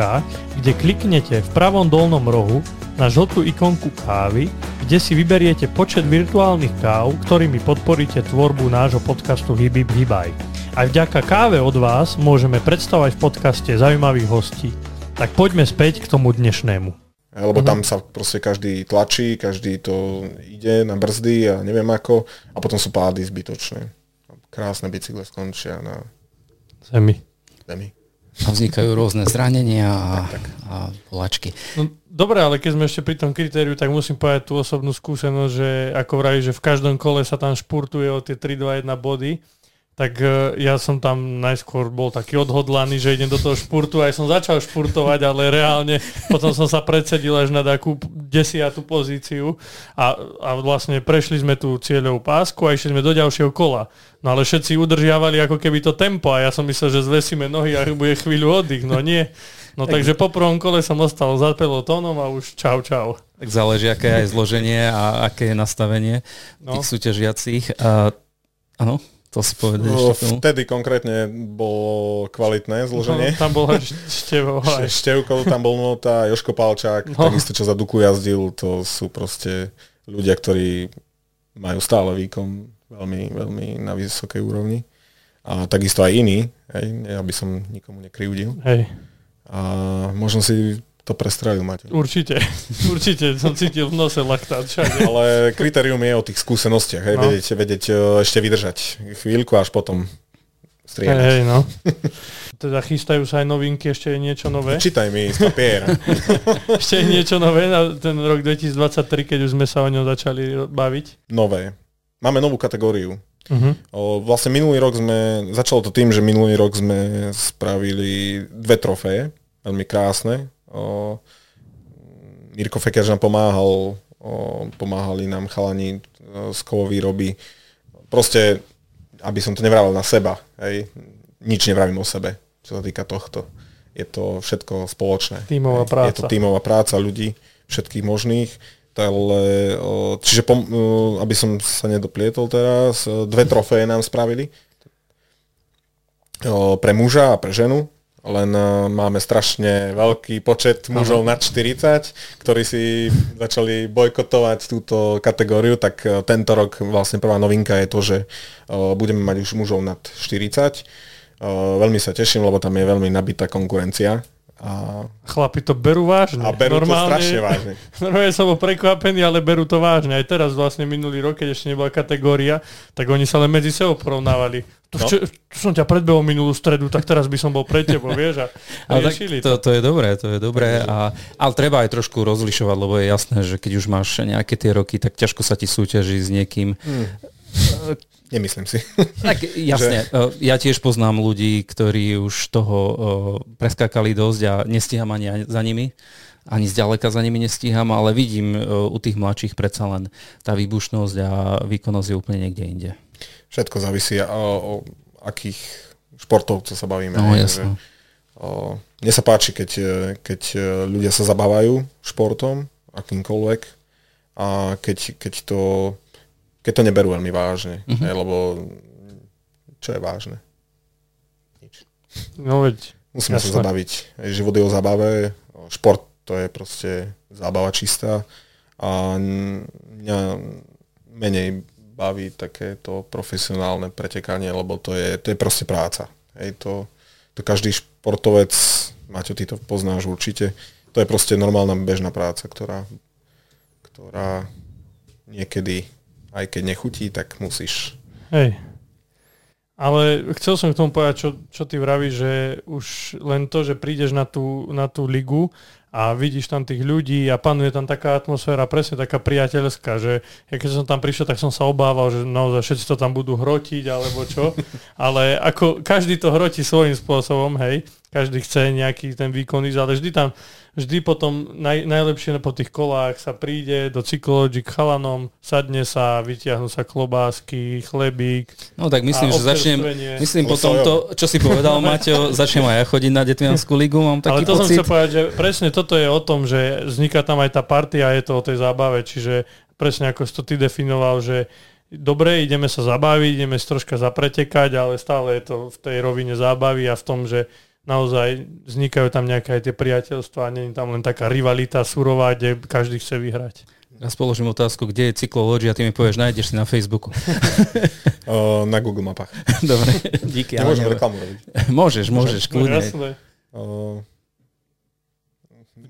kde kliknete v pravom dolnom rohu na žltú ikonku kávy, kde si vyberiete počet virtuálnych káv, ktorými podporíte tvorbu nášho podcastu Hibib Hibaj. Aj vďaka káve od vás môžeme predstavať v podcaste zaujímavých hostí. Tak poďme späť k tomu dnešnému. Lebo uh-huh. tam sa proste každý tlačí, každý to ide na brzdy a neviem ako a potom sú pády zbytočné. Krásne bicykle skončia na zemi. zemi. A vznikajú rôzne zranenia a, a bolačky. No, dobre, ale keď sme ešte pri tom kritériu, tak musím povedať tú osobnú skúsenosť, že ako vraví, že v každom kole sa tam špurtuje o tie 3, 2, 1 body tak uh, ja som tam najskôr bol taký odhodlaný, že idem do toho špurtu, aj som začal špurtovať, ale reálne potom som sa predsedil až na takú desiatú pozíciu a, a vlastne prešli sme tú cieľovú pásku a išli sme do ďalšieho kola. No ale všetci udržiavali ako keby to tempo a ja som myslel, že zvesíme nohy a bude chvíľu oddych, no nie. No takže po prvom kole som ostal za pelotónom a už čau čau. Tak záleží, aké je aj zloženie a aké je nastavenie no. tých súťažiacich. Áno? To si povedal no, Vtedy konkrétne bolo kvalitné zloženie. No, tam bol Števo. Števko, tam bol Nota, Joško Palčák, no. takisto čo za Duku jazdil, to sú proste ľudia, ktorí majú stále výkon veľmi, veľmi na vysokej úrovni. A takisto aj iní, hej, aby som nikomu nekryvdil. Hej. A možno si to prestrelil, Maťo. Určite, určite, som cítil v nose laktát všade. Ale kritérium je o tých skúsenostiach, hej, no. vedieť, vedieť e, ešte vydržať chvíľku, až potom strieľať. Hej, hej, no. Teda chystajú sa aj novinky, ešte je niečo nové. Čítaj mi z papiera. ešte je niečo nové na ten rok 2023, keď už sme sa o ňom začali baviť. Nové. Máme novú kategóriu. Uh-huh. Vlastne minulý rok sme, začalo to tým, že minulý rok sme spravili dve trofeje, veľmi krásne, O, Mirko Feker nám pomáhal, o, pomáhali nám chalani z kovovýroby. Proste, aby som to nevravil na seba, hej, nič nevravím o sebe, čo sa týka tohto. Je to všetko spoločné. Tímová hej. práca. Je to tímová práca ľudí, všetkých možných. Ale, čiže, pom, aby som sa nedoplietol teraz, dve trofeje nám spravili pre muža a pre ženu len uh, máme strašne veľký počet mužov nad 40, ktorí si začali bojkotovať túto kategóriu, tak uh, tento rok vlastne prvá novinka je to, že uh, budeme mať už mužov nad 40. Uh, veľmi sa teším, lebo tam je veľmi nabitá konkurencia. A... Chlapi to berú vážne. A berú normálne, to strašne vážne. Normálne som bol prekvapený, ale berú to vážne. Aj teraz vlastne minulý rok, keď ešte nebola kategória, tak oni sa len medzi sebou porovnávali. Tu, no. tu som ťa predbehol minulú stredu, tak teraz by som bol pre tebou, vieš. A ale tak to, to je dobré, to je dobré. A, ale treba aj trošku rozlišovať, lebo je jasné, že keď už máš nejaké tie roky, tak ťažko sa ti súťaží s niekým. Hmm. Nemyslím si. Tak jasne, že... ja tiež poznám ľudí, ktorí už toho preskákali dosť a nestíham ani za nimi ani zďaleka za nimi nestíham, ale vidím u tých mladších predsa len tá výbušnosť a výkonnosť je úplne niekde inde. Všetko závisí o, o akých športovcov sa bavíme. No, Že, o, mne sa páči, keď, keď ľudia sa zabávajú športom, akýmkoľvek, a keď, keď, to, keď to neberú veľmi vážne. Uh-huh. Hej, lebo čo je vážne? Nič. No veď. Musíme jasné. sa zabaviť. Život je o zabave, šport to je proste zábava čistá a mňa menej baví takéto profesionálne pretekanie, lebo to je, to je proste práca. Hej, to, to každý športovec, Maťo, ty to poznáš určite, to je proste normálna bežná práca, ktorá, ktorá niekedy, aj keď nechutí, tak musíš. Hej. Ale chcel som k tomu povedať, čo, čo ty vravíš, že už len to, že prídeš na tú, na tú ligu a vidíš tam tých ľudí a panuje tam taká atmosféra, presne taká priateľská, že ja keď som tam prišiel, tak som sa obával, že naozaj všetci to tam budú hrotiť alebo čo, ale ako každý to hrotí svojím spôsobom, hej, každý chce nejaký ten výkon ísť, ale vždy tam vždy potom naj, najlepšie po tých kolách sa príde do cyklology k chalanom, sadne sa, vytiahnu sa klobásky, chlebík. No tak myslím, že začnem, myslím po tomto, čo si povedal Maťo, začnem aj ja chodiť na Detvianskú ligu, mám taký Ale to pocit. som chcel povedať, že presne toto je o tom, že vzniká tam aj tá partia a je to o tej zábave, čiže presne ako si to ty definoval, že dobre, ideme sa zabaviť, ideme si troška zapretekať, ale stále je to v tej rovine zábavy a v tom, že naozaj vznikajú tam nejaké aj tie priateľstva, nie je tam len taká rivalita surová, kde každý chce vyhrať. Ja spoložím otázku, kde je cyklológia a ty mi povieš, nájdeš si na Facebooku. na Google mapách. Dobre, díky. Nemôžem reklamu robiť. Môžeš, môžeš, kľudne. No, o,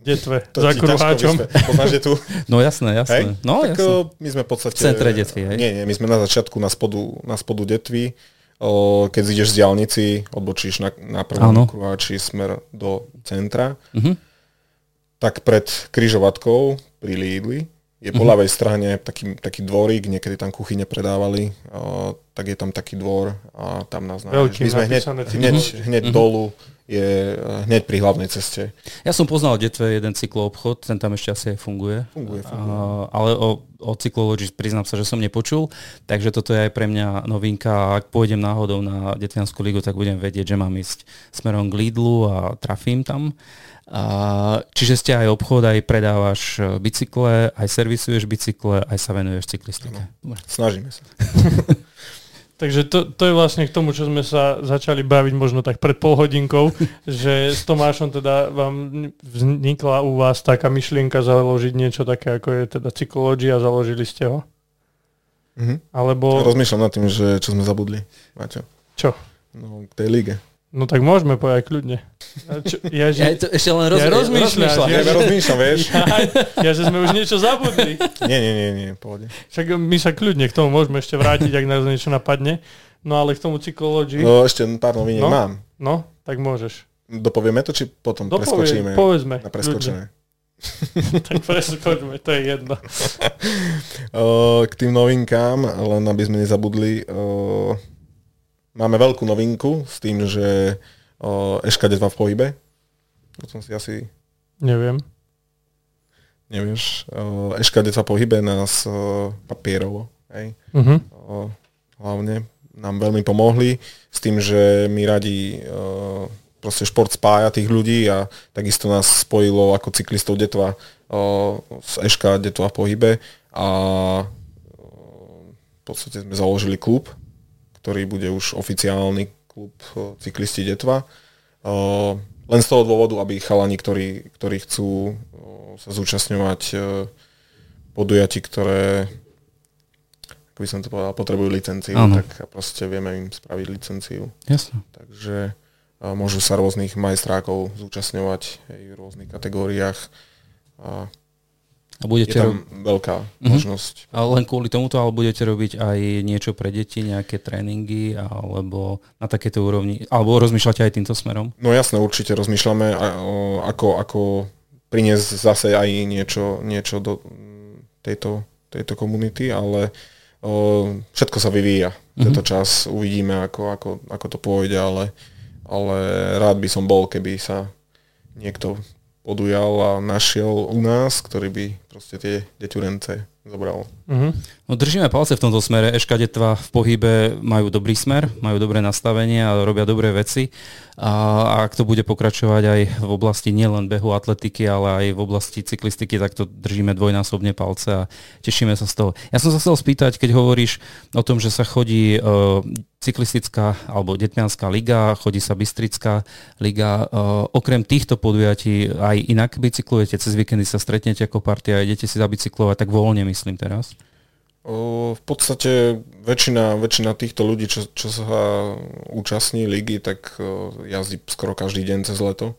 detve To za kruháčom. Poznáš detvu? No jasné, jasné. Hej? No tak jasné. my sme v podstate... V centre detvy, hej? Nie, nie, my sme na začiatku na spodu, na spodu detvy. Keď ideš z diálnici, odbočíš na, na prvom kruháči smer do centra, Mhm. tak pred kryžovatkou pri Lidli je po ľavej strane taký, taký dvorík, niekedy tam kuchyne predávali, o, tak je tam taký dvor a tam nás nájdeš. My sme hneď, hneď, hneď Mhm. dolu, je eh, hneď pri hlavnej ceste. Ja som poznal v detve jeden cykloobchod, ten tam ešte asi aj funguje. Funguje, funguje. A, ale o, o cyklologii priznám sa, že som nepočul, takže toto je aj pre mňa novinka. A Ak pôjdem náhodou na Detvianskú ligu, tak budem vedieť, že mám ísť smerom k Lidlu a trafím tam. A, čiže ste aj obchod, aj predávaš e, bicykle, aj servisuješ bicykle, aj sa venuješ cyklistike. Snažíme sa. Takže to, to je vlastne k tomu, čo sme sa začali baviť možno tak pred pol hodinkou, že s Tomášom teda vám vznikla u vás taká myšlienka založiť niečo také, ako je teda cyklológia založili ste ho? Mhm. Alebo Rozmýšľam nad tým, že čo sme zabudli. Maťo. čo? No, k tej lige. No tak môžeme povedať kľudne. A Čo, ja, že, Ja to ešte len roz, Ja rozmýšľam, ja- Ja, rozmýšľam, vieš? ja, ja, že sme už niečo zabudli. Nie, nie, nie, nie, pohode. Však my sa kľudne k tomu môžeme ešte vrátiť, ak nás niečo napadne. No ale k tomu cyklológii, No, ešte pár noviniek No. mám. no, tak môžeš. Dopovieme to, či potom Dopovie, preskočíme povedzme. na preskočené? kľudne. tak preskočme, to je jedno. K tým novinkám, len aby sme nezabudli, uh, máme veľkú novinku s tým, že Eška detva v pohybe. To som si asi Neviem. nevieš. Eška detva v pohybe nás papierovo, hej, Uh-huh. uh, hlavne nám veľmi pomohli s tým, že my radi proste šport spája tých ľudí a takisto nás spojilo ako cyklistov detva z Eška detva v pohybe a v podstate sme založili klub, ktorý bude už oficiálny klub uh, cyklisti detva. Uh, len z toho dôvodu, aby chalani, ktorí, ktorí chcú uh, sa zúčastňovať podujatí, ktoré ako by som to povedal, potrebujú licenciu, Áno. tak proste vieme im spraviť licenciu. Jasne. Takže môžu sa rôznych majstrákov zúčastňovať aj v rôznych kategóriách. A A budete je tam veľká Mhm. možnosť. Ale len kvôli tomuto, ale budete robiť aj niečo pre deti, nejaké tréningy, alebo na takéto úrovni, alebo rozmýšľate aj týmto smerom? No jasné, určite rozmýšľame, ako, ako priniesť zase aj niečo, niečo do tejto, tejto komunity, ale o, všetko sa vyvíja. Mhm. Tento čas uvidíme, ako, ako, ako to pôjde, ale, ale rád by som bol, keby sa niekto podujal a našiel u nás, ktorý by proste tie deťurence zobral. Uh-huh. No držíme palce v tomto smere. Eška detva v pohybe majú dobrý smer, majú dobré nastavenie a robia dobré veci. A ak to bude pokračovať aj v oblasti nielen behu atletiky, ale aj v oblasti cyklistiky, tak to držíme dvojnásobne palce a tešíme sa z toho. Ja som sa chcel spýtať, keď hovoríš o tom, že sa chodí uh, cyklistická alebo detmianská liga, chodí sa bystrická liga. Uh, okrem týchto podujatí aj inak bicyklujete, cez víkendy sa stretnete ako partia a idete si zabicyklovať, tak voľne myslím teraz. O, v podstate väčšina, väčšina týchto ľudí, čo, čo sa účastní ligy, tak o, jazdí skoro každý deň cez leto.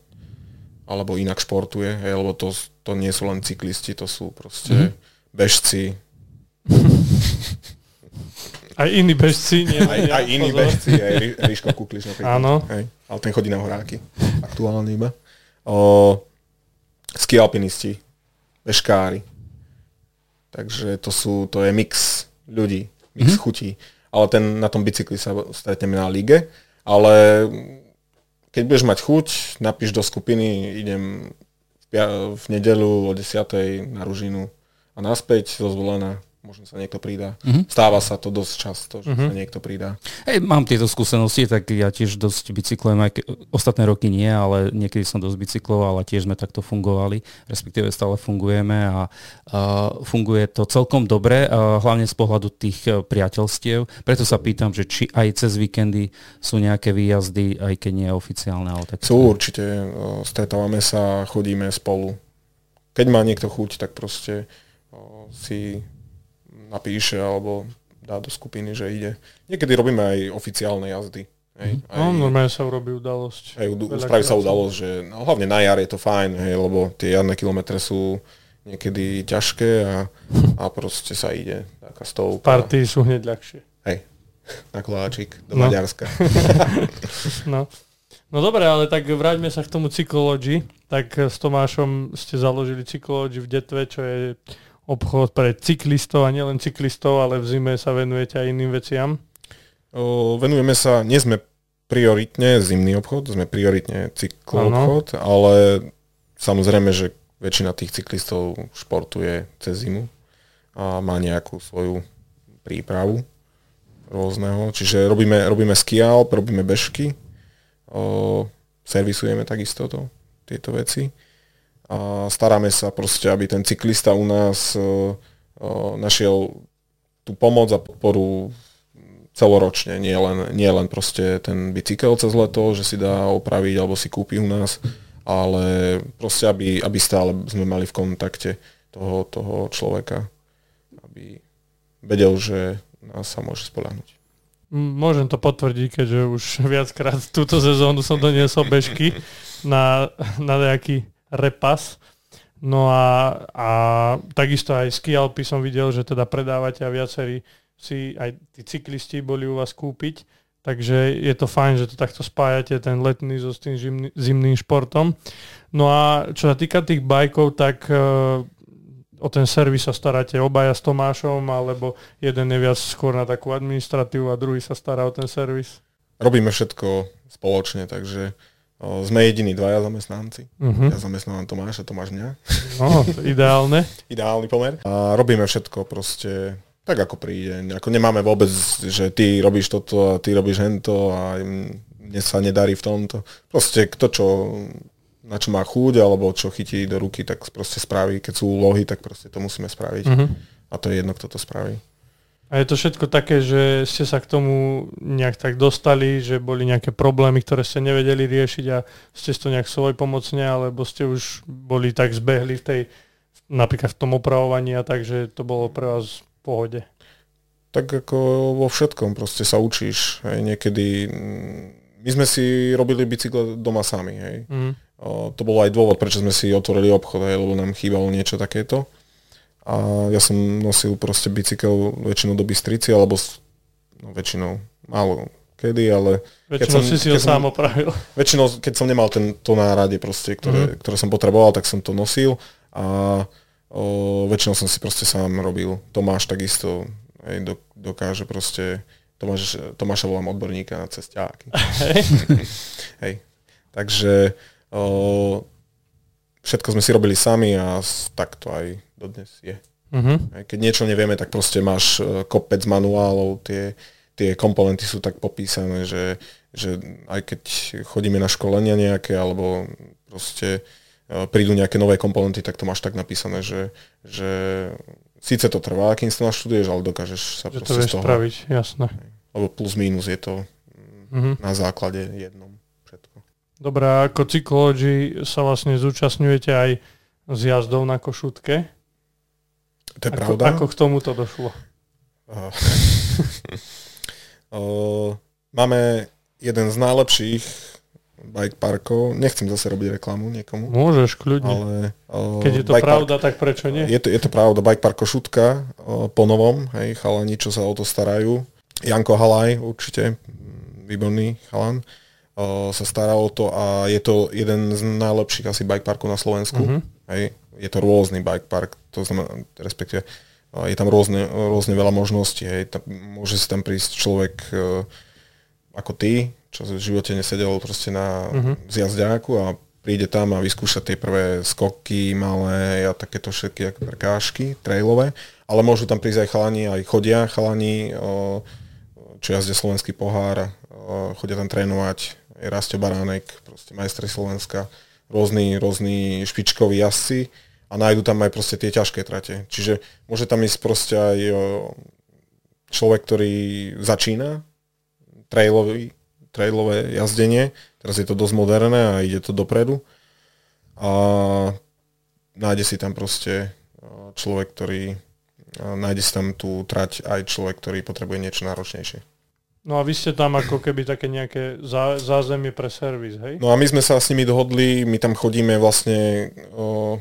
Alebo inak športuje, hej, lebo to, to nie sú len cyklisti, to sú proste Mhm. bežci, Aj iní bežci, nie? aj, aj iní bežci, aj Rí- Ríško Kukliš napríklad. Áno. Hej, ale ten chodí na horáky, aktuálne iba. O, ski alpinisti, bežkári. Takže to sú, to je mix ľudí, mix mm-hmm. chutí. Ale ten, na tom bicykli sa stretneme na lige, ale keď budeš mať chuť, napíš do skupiny, idem v, pia- v nedelu o 10. na Ružinu a naspäť zo zvolená, možno sa niekto pridá. Mm-hmm. Stáva sa to dosť často, že mm-hmm. sa niekto pridá. Hej, mám tieto skúsenosti, tak ja tiež dosť bicyklujem, aj ke, ostatné roky nie, ale niekedy som dosť bicykloval a tiež sme takto fungovali, respektíve stále fungujeme a uh, funguje to celkom dobre, uh, hlavne z pohľadu tých uh, priateľstiev. Preto sa pýtam, že či aj cez víkendy sú nejaké výjazdy, aj keď nie je oficiálne, ale tak... Sú určite, o, stretávame sa, chodíme spolu. Keď má niekto chuť, tak proste o, si napíše alebo dá do skupiny, že ide. Niekedy robíme aj oficiálne jazdy. Hej, aj, no, normálne sa urobí udalosť. Aj, spraví sa udalosť, že no, hlavne na jar je to fajn, hej, lebo tie jarné kilometre sú niekedy ťažké a, a proste sa ide taká stovka. Party sú hneď ľahšie. Hej, na koláčik do no. Maďarska. no. no dobre, ale tak vráťme sa k tomu cyklológii. Tak s Tomášom ste založili cyklológii v Detve, čo je obchod pre cyklistov a nielen cyklistov, ale v zime sa venujete aj iným veciam. O, venujeme sa, nie sme prioritne zimný obchod, sme prioritne cykloobchod, ale samozrejme, že väčšina tých cyklistov športuje cez zimu a má nejakú svoju prípravu rôzneho. Čiže robíme, robíme skialp, robíme bežky, o, servisujeme takisto to, tieto veci a staráme sa proste, aby ten cyklista u nás o, o, našiel tú pomoc a podporu celoročne, nie len, nie len proste ten bicykel cez leto, že si dá opraviť alebo si kúpi u nás, ale proste, aby, aby stále sme mali v kontakte toho, toho človeka, aby vedel, že nás sa môže spolahnuť. Môžem to potvrdiť, keďže už viackrát túto sezónu som doniesol bežky na, na nejaký repas. No a, a takisto aj ski Alpy som videl, že teda predávate a viacerí si aj tí cyklisti boli u vás kúpiť, takže je to fajn, že to takto spájate, ten letný so s tým zimný, zimným športom. No a čo sa týka tých bajkov, tak uh, o ten servis sa staráte obaja s Tomášom, alebo jeden je viac skôr na takú administratívu a druhý sa stará o ten servis? Robíme všetko spoločne, takže o, sme jediní dvaja zamestnanci. Uh-huh. Ja zamestnávam Tomáša, Tomáš mňa. No, ideálne. Ideálny pomer. A robíme všetko proste tak ako príde. Ako nemáme vôbec, že ty robíš toto a ty robíš hento a mne sa nedarí v tomto. Proste kto čo, na čo má chúť alebo čo chytí do ruky, tak proste spraví. Keď sú úlohy, tak proste to musíme spraviť. Uh-huh. A to je jedno, kto to spraví. A je to všetko také, že ste sa k tomu nejak tak dostali, že boli nejaké problémy, ktoré ste nevedeli riešiť a ste to nejak svoj pomocne, alebo ste už boli tak zbehli v tej, napríklad v tom opravovaní a tak, že to bolo pre vás pohode? Tak ako vo všetkom, proste sa učíš. Hej. Niekedy, mm, my sme si robili bicykle doma sami. Hej. Mm. O, to bol aj dôvod, prečo sme si otvorili obchod, hej, lebo nám chýbalo niečo takéto. A ja som nosil proste bicykel väčšinou do Bystrici, alebo no, väčšinou, málo kedy, ale... Väčšinou keď som, si si ho sám opravil. Väčšinou, keď som nemal ten, to nárade, proste, ktoré, mm. ktoré som potreboval, tak som to nosil a O, väčšinou som si proste sám robil. Tomáš takisto aj do, dokáže proste, Tomáš, Tomáša volám odborníka na cestiáky. Hej. hej. Takže o, všetko sme si robili sami a tak to aj dodnes je. Uh-huh. Keď niečo nevieme, tak proste máš e, kopec manuálov, tie, tie komponenty sú tak popísané, že, že aj keď chodíme na školenia nejaké, alebo proste E, prídu nejaké nové komponenty, tak to máš tak napísané, že, že síce to trvá, kým to naštuduješ, ale dokážeš sa že to vieš z toho... spraviť, jasné. Lebo plus minus je to mm-hmm. na základe jednom Dobre, ako cyklológi sa vlastne zúčastňujete aj s jazdou na košutke. To je ako, pravda. Ako k tomu to došlo? Uh, máme jeden z najlepších bike parkov. Nechcem zase robiť reklamu niekomu. Môžeš, kľudne. Ale, o, Keď je to pravda, park, tak prečo nie? Je to, je to pravda. Bike park Košutka o, po novom, hej, chalani, čo sa o to starajú. Janko Halaj, určite, výborný chalan, sa stará o to a je to jeden z najlepších asi bike parkov na Slovensku. Uh-huh. Hej. Je to rôzny bike park, to znamená, respektíve je tam rôzne, rôzne veľa možností. Hej. Tam, môže si tam prísť človek e, ako ty, čo v živote nesedel proste na uh-huh. zjazďáku a príde tam a vyskúša tie prvé skoky malé a takéto všetky prekážky trailové, ale môžu tam prísť aj chalani, aj chodia chalani, čo jazdia slovenský pohár, chodia tam trénovať, je Rastio Baránek, proste majstri Slovenska, rôzni, rôzni špičkoví jazdci a nájdu tam aj proste tie ťažké trate. Čiže môže tam ísť proste aj človek, ktorý začína, trailový, trailové jazdenie. Teraz je to dosť moderné a ide to dopredu. A nájde si tam proste človek, ktorý nájde si tam tú trať aj človek, ktorý potrebuje niečo náročnejšie. No a vy ste tam ako keby také nejaké zá, zázemie pre servis, hej? No a my sme sa s nimi dohodli, my tam chodíme vlastne, o,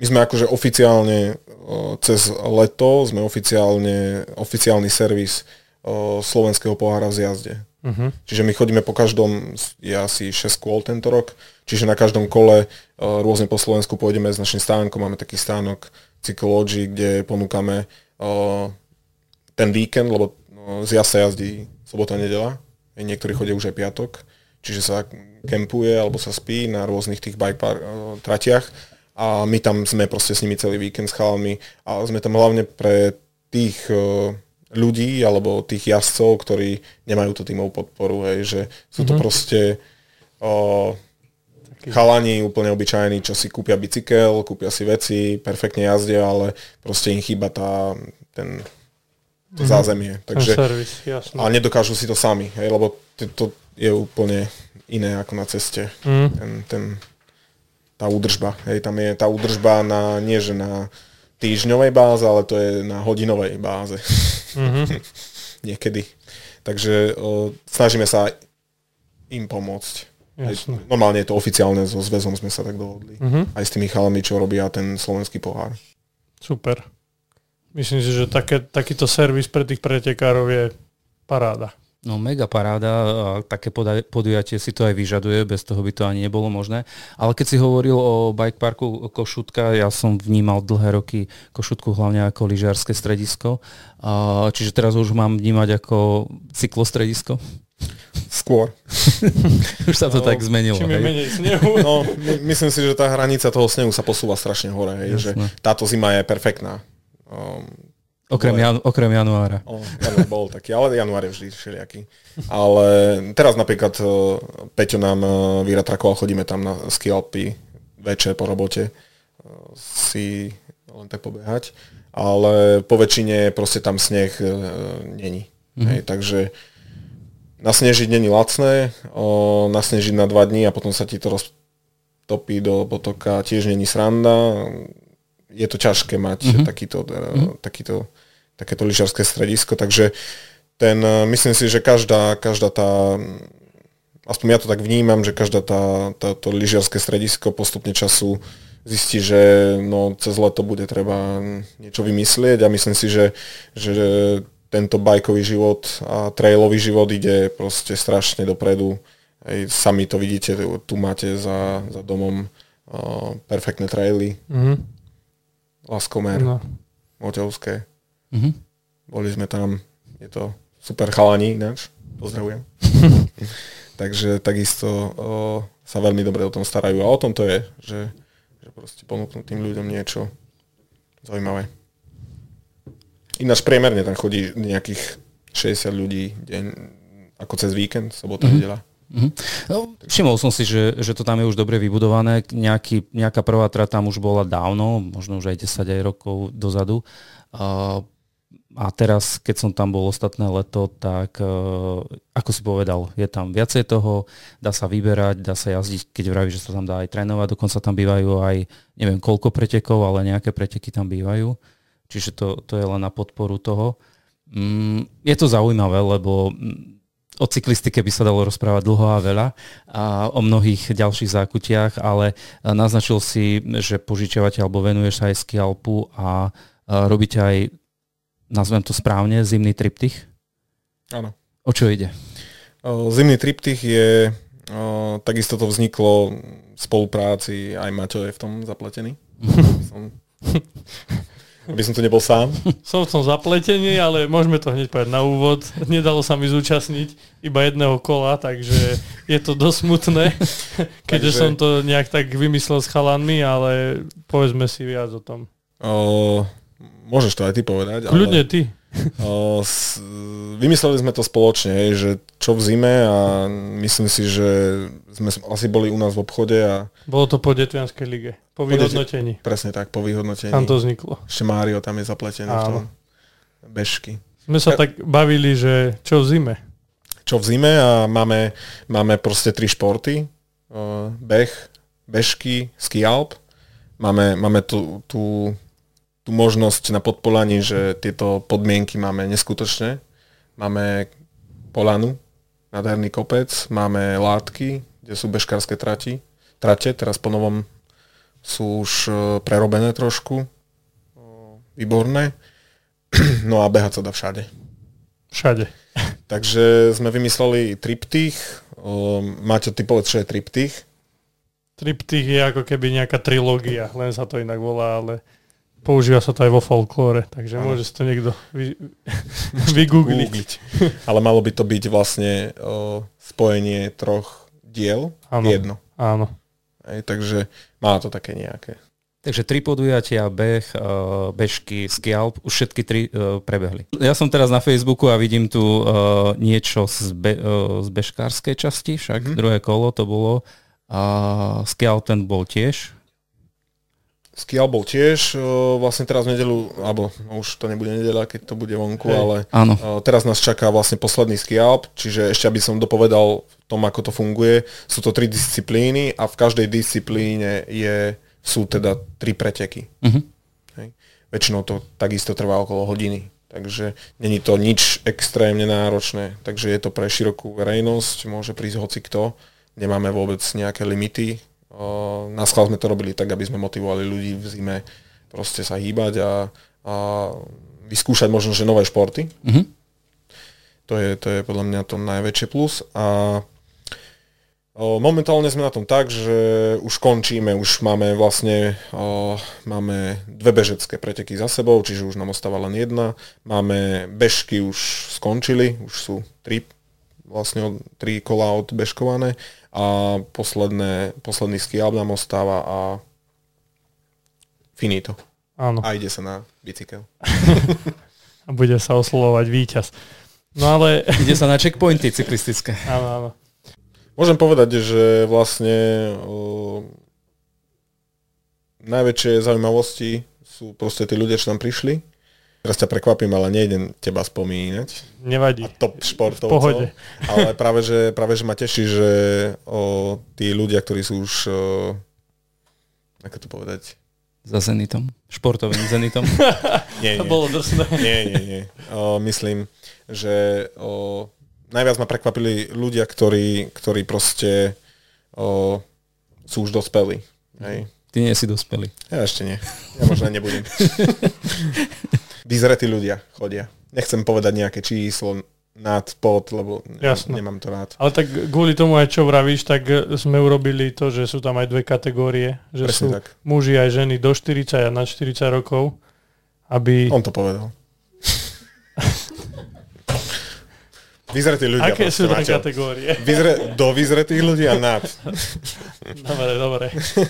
my sme akože oficiálne o, cez leto, sme oficiálne, oficiálny servis o, slovenského pohára v zjazde. Uh-huh. Čiže my chodíme po každom, je asi 6 kôl tento rok, čiže na každom kole rôzne po Slovensku pôjdeme s našim stánkom, máme taký stánok Cycology, kde ponúkame ten víkend, lebo no, zjazd sa jazdí sobota, nedela. Niektorí chodia už aj piatok, čiže sa kempuje alebo sa spí na rôznych tých bike park, tratiach a my tam sme proste s nimi celý víkend s chalami a sme tam hlavne pre tých ľudí alebo tých jazdcov, ktorí nemajú tú tímovú podporu, hej, že sú to mm-hmm. proste o, chalani úplne obyčajní, čo si kúpia bicykel, kúpia si veci, perfektne jazdia, ale proste im chýba tá, ten to mm-hmm. zázemie. Takže, servis, jasne. A nedokážu si to sami, hej, lebo to je úplne iné ako na ceste. Mm. Ten, ten, tá údržba. Hej, tam je tá údržba na, nie že na týždňovej báze, ale to je na hodinovej báze. Mm-hmm. Niekedy. Takže o, snažíme sa im pomôcť. Hej, normálne je to oficiálne, so zväzom sme sa tak dohodli. Mm-hmm. Aj s tými chalami, čo robia ten slovenský pohár. Super. Myslím si, že také, takýto servis pre tých pretekárov je paráda. No mega paráda, a také podujatie si to aj vyžaduje, bez toho by to ani nebolo možné. Ale keď si hovoril o bike parku Košutka, ja som vnímal dlhé roky Košutku hlavne ako lyžiarske stredisko, čiže teraz už mám vnímať ako cyklostredisko. Skôr. už sa to no, tak zmenilo. Čím je menej snehu. No, my, myslím si, že tá hranica toho snehu sa posúva strašne hore. Hej, že táto zima je perfektná. Um, okrem, janu, okrem januára. O, január bol taký, ale január je vždy všelijaký. Ale teraz napríklad uh, Peťo nám uh, vyratrakoval, chodíme tam na ski Alpy večer po robote uh, si len tak pobehať, ale po väčšine proste tam sneh uh, není. Mm-hmm. Hej, takže nasnežiť není lacné, uh, nasnežiť na dva dní a potom sa ti to roztopí do potoka tiež není sranda je to ťažké mať mm-hmm. takýto, mm-hmm. takýto, takéto lyžiarské stredisko, takže ten, eh, myslím si, že každá, každá tá, aspoň ja to tak vnímam, že každá tá, táto lyžiarské stredisko postupne času zistí, že no, cez leto bude treba niečo vymyslieť a myslím si, že, že tento bajkový život a trailový život ide proste strašne dopredu. Ej, sami to vidíte, tu máte za, za domom uh, perfektné traily. Mm-hmm Laskomer, no. Moťovské. Mm-hmm. Boli sme tam, je to super chalani ináč, pozdravujem. Takže takisto o, sa veľmi dobre o tom starajú a o tom to je, že, že proste ponúknú tým ľuďom niečo zaujímavé. Ináč priemerne tam chodí nejakých 60 ľudí deň, ako cez víkend, sobota, mm-hmm. nedela. Mm-hmm. No, všimol som si, že, že to tam je už dobre vybudované. Nejaký, nejaká prvá trať tam už bola dávno, možno už aj 10 aj rokov dozadu. Uh, a teraz, keď som tam bol ostatné leto, tak uh, ako si povedal, je tam viacej toho, dá sa vyberať, dá sa jazdiť, keď vraví, že sa tam dá aj trénovať, dokonca tam bývajú aj neviem koľko pretekov, ale nejaké preteky tam bývajú. Čiže to, to je len na podporu toho. Mm, je to zaujímavé, lebo o cyklistike by sa dalo rozprávať dlho a veľa a o mnohých ďalších zákutiach, ale naznačil si, že požičiavate alebo venuješ sa aj ski Alpu a robíte aj, nazvem to správne, zimný triptych? Áno. O čo ide? Zimný triptych je, takisto to vzniklo v spolupráci, aj Maťo je v tom zapletený. som aby som tu nebol sám. Som v tom zapletený, ale môžeme to hneď povedať na úvod. Nedalo sa mi zúčastniť iba jedného kola, takže je to dosť smutné, keďže takže... som to nejak tak vymyslel s chalanmi, ale povedzme si viac o tom. O, môžeš to aj ty povedať. Kľudne ale... ty. Vymysleli sme to spoločne, že čo v zime a myslím si, že sme asi boli u nás v obchode a... Bolo to po Detvianskej lige, po vyhodnotení. Po presne tak, po vyhodnotení. Tam to vzniklo. Ešte Mário tam je zapletený Áno. v tom. Bežky. Sme sa tak bavili, že čo v zime. Čo v zime a máme, máme proste tri športy. Beh, bežky, ski alp. Máme, máme tu, tu tú možnosť na podpolaní, že tieto podmienky máme neskutočne. Máme Polanu, nádherný kopec, máme látky, kde sú bežkárske trati, trate, teraz po novom sú už e, prerobené trošku, výborné. No a behať sa dá všade. Všade. Takže sme vymysleli triptych. Máte ty povedz, čo je triptych? Triptych je ako keby nejaká trilógia, len sa to inak volá, ale používa sa to aj vo folklóre, takže ano. môže si to niekto vy, vygoogliť. Ale malo by to byť vlastne o, spojenie troch diel ano. jedno. Áno. Takže má to také nejaké. Takže tri podujatia, beh, eh, bežky, skialp, už všetky tri prebehli. Ja som teraz na Facebooku a vidím tu niečo z, be, z bežkárskej časti, však mm-hmm. druhé kolo to bolo. A skialp ten bol tiež. Skial bol tiež, vlastne teraz v nedelu, alebo no už to nebude nedela, keď to bude vonku, hey. ale Áno. teraz nás čaká vlastne posledný skialp, čiže ešte aby som dopovedal tom, ako to funguje, sú to tri disciplíny a v každej disciplíne je sú teda tri preteky. Uh-huh. Hej. Väčšinou to takisto trvá okolo hodiny. Takže není to nič extrémne náročné. Takže je to pre širokú verejnosť, môže prísť hoci kto. Nemáme vôbec nejaké limity. Na schvál sme to robili tak, aby sme motivovali ľudí v zime proste sa hýbať a, a vyskúšať možno, že nové športy. Uh-huh. To, je, to je podľa mňa to najväčšie plus. A Momentálne sme na tom tak, že už končíme, už máme vlastne máme dve bežecké preteky za sebou, čiže už nám ostáva len jedna. Máme bežky už skončili, už sú tri, vlastne tri kola odbežkované a posledné, posledný skialp nám ostáva a finito. Áno. A ide sa na bicykel. a bude sa oslovovať víťaz. No ale... Ide sa na checkpointy cyklistické. Áno, áno. Môžem povedať, že vlastne o, najväčšie zaujímavosti sú proste tí ľudia, čo tam prišli. Teraz ťa prekvapím, ale nejdem teba spomínať. Nevadí. A top športovcov. V pohode. Ale práve že, práve, že ma teší, že o, tí ľudia, ktorí sú už, o, ako to povedať? Za Zenitom? Športovým Zenitom? nie, nie. To bolo drsné. Nie, nie, nie. O, myslím, že o, najviac ma prekvapili ľudia, ktorí, ktorí proste o, sú už dospelí. Hej. Ty nie si dospelý. Ja ešte nie. Ja možno nebudem. Vyzretí ľudia chodia. Nechcem povedať nejaké číslo nad, pod, lebo Jasne. nemám to rád. Ale tak kvôli tomu aj čo vravíš, tak sme urobili to, že sú tam aj dve kategórie. Že Presne sú tak. muži aj ženy do 40 a na 40 rokov. Aby... On to povedal. Vyzretí ľudia. Aké sú tie kategórie? Vyzre, do vyzretých ľudí a nad. Dobre, dobre.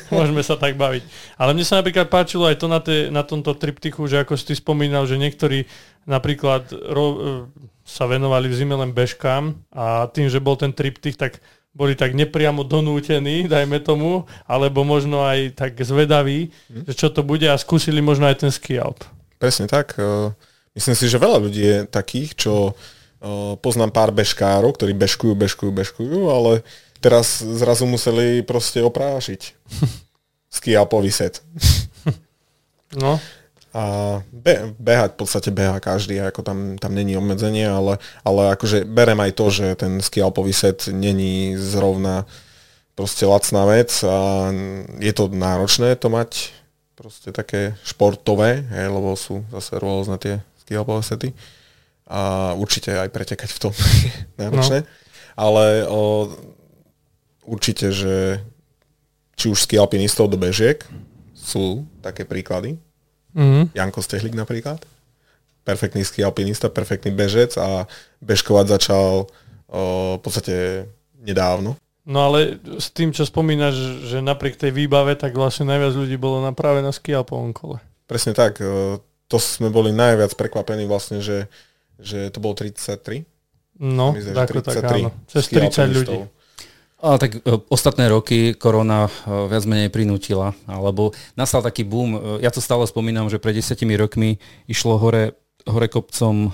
Môžeme sa tak baviť. Ale mne sa napríklad páčilo aj to na, te, na tomto triptychu, že ako si ty spomínal, že niektorí napríklad ro, e, sa venovali v zime len bežkám a tým, že bol ten triptych, tak boli tak nepriamo donútení, dajme tomu, alebo možno aj tak zvedaví, hm. že čo to bude a skúsili možno aj ten ski. Presne tak. E, myslím si, že veľa ľudí je takých, čo poznám pár bežkárov, ktorí bežkujú, bežkujú, bežkujú, ale teraz zrazu museli proste oprášiť skialpový set. No. A be, behať v podstate beha každý, ako tam, tam není obmedzenie, ale, ale akože berem aj to, že ten skialpový set není zrovna proste lacná vec a je to náročné to mať proste také športové, hej, lebo sú zase rôzne tie skialpové sety a určite aj pretekať v tom náročné. No. Ale o, určite, že či už ski alpinistov do bežiek sú také príklady. Mm-hmm. Janko Stehlik napríklad. Perfektný ski alpinista, perfektný bežec a bežkovať začal o, v podstate nedávno. No ale s tým, čo spomínaš, že napriek tej výbave, tak vlastne najviac ľudí bolo na práve na ski alpovom kole. Presne tak. To sme boli najviac prekvapení vlastne, že že to bolo 33. No, Myslím, tak, tak áno. Cez 30 ľudí. Ale tak e, ostatné roky korona e, viac menej prinútila, alebo nastal taký boom. E, ja to stále spomínam, že pred desiatimi rokmi išlo hore, hore kopcom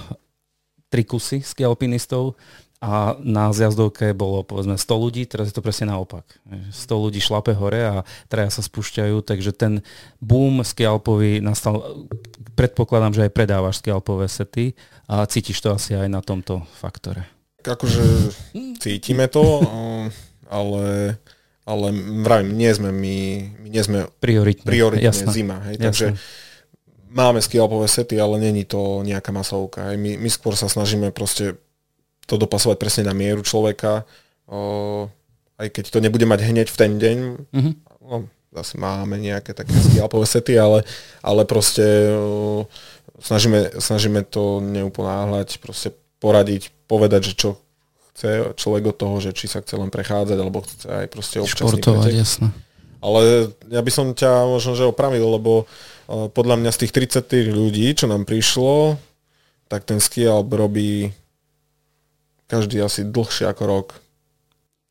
tri kusy ski alpinistov a na zjazdovke bolo povedzme 100 ľudí, teraz je to presne naopak. 100 ľudí šlape hore a traja sa spúšťajú, takže ten boom skialpový nastal, predpokladám, že aj predávaš skialpové sety a cítiš to asi aj na tomto faktore. akože cítime to, ale, ale vravím, nie sme my, my nie sme prioritne, prioritne jasné, zima. Hej, jasné. takže máme skialpové sety, ale není to nejaká masovka. Hej. My, my skôr sa snažíme proste to dopasovať presne na mieru človeka, o, aj keď to nebude mať hneď v ten deň, mm-hmm. no, zase máme nejaké také skialpové sety, ale, ale proste o, snažíme, snažíme to neuponáhľať, proste poradiť, povedať, že čo chce človek od toho, že či sa chce len prechádzať, alebo chce aj proste občasný Športovať, pretek. jasné. Ale ja by som ťa možno, že opravil, lebo podľa mňa z tých 30 ľudí, čo nám prišlo, tak ten ski robí každý asi dlhšie ako rok.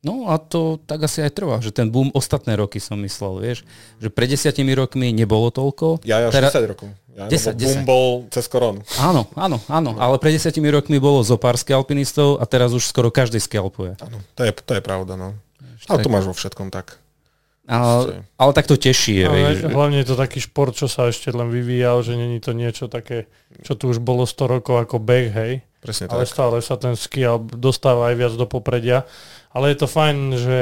No a to tak asi aj trvá, že ten boom ostatné roky som myslel, vieš, že pred desiatimi rokmi nebolo toľko. Ja až Teraz... 10 rokov. Ja, 10, boom 10. bol cez koronu. Áno, áno, áno, ale pred desiatimi rokmi bolo zo pár alpinistov a teraz už skoro každý skalpuje. Áno, to je, to je pravda, no. Ale to máš vo všetkom tak. Ale, ale tak to teší. Ale vieš, hlavne je to taký šport, čo sa ešte len vyvíjal, že není to niečo také, čo tu už bolo 100 rokov ako beh, hej. Presne ale tak. stále sa ten ski dostáva aj viac do popredia. Ale je to fajn, že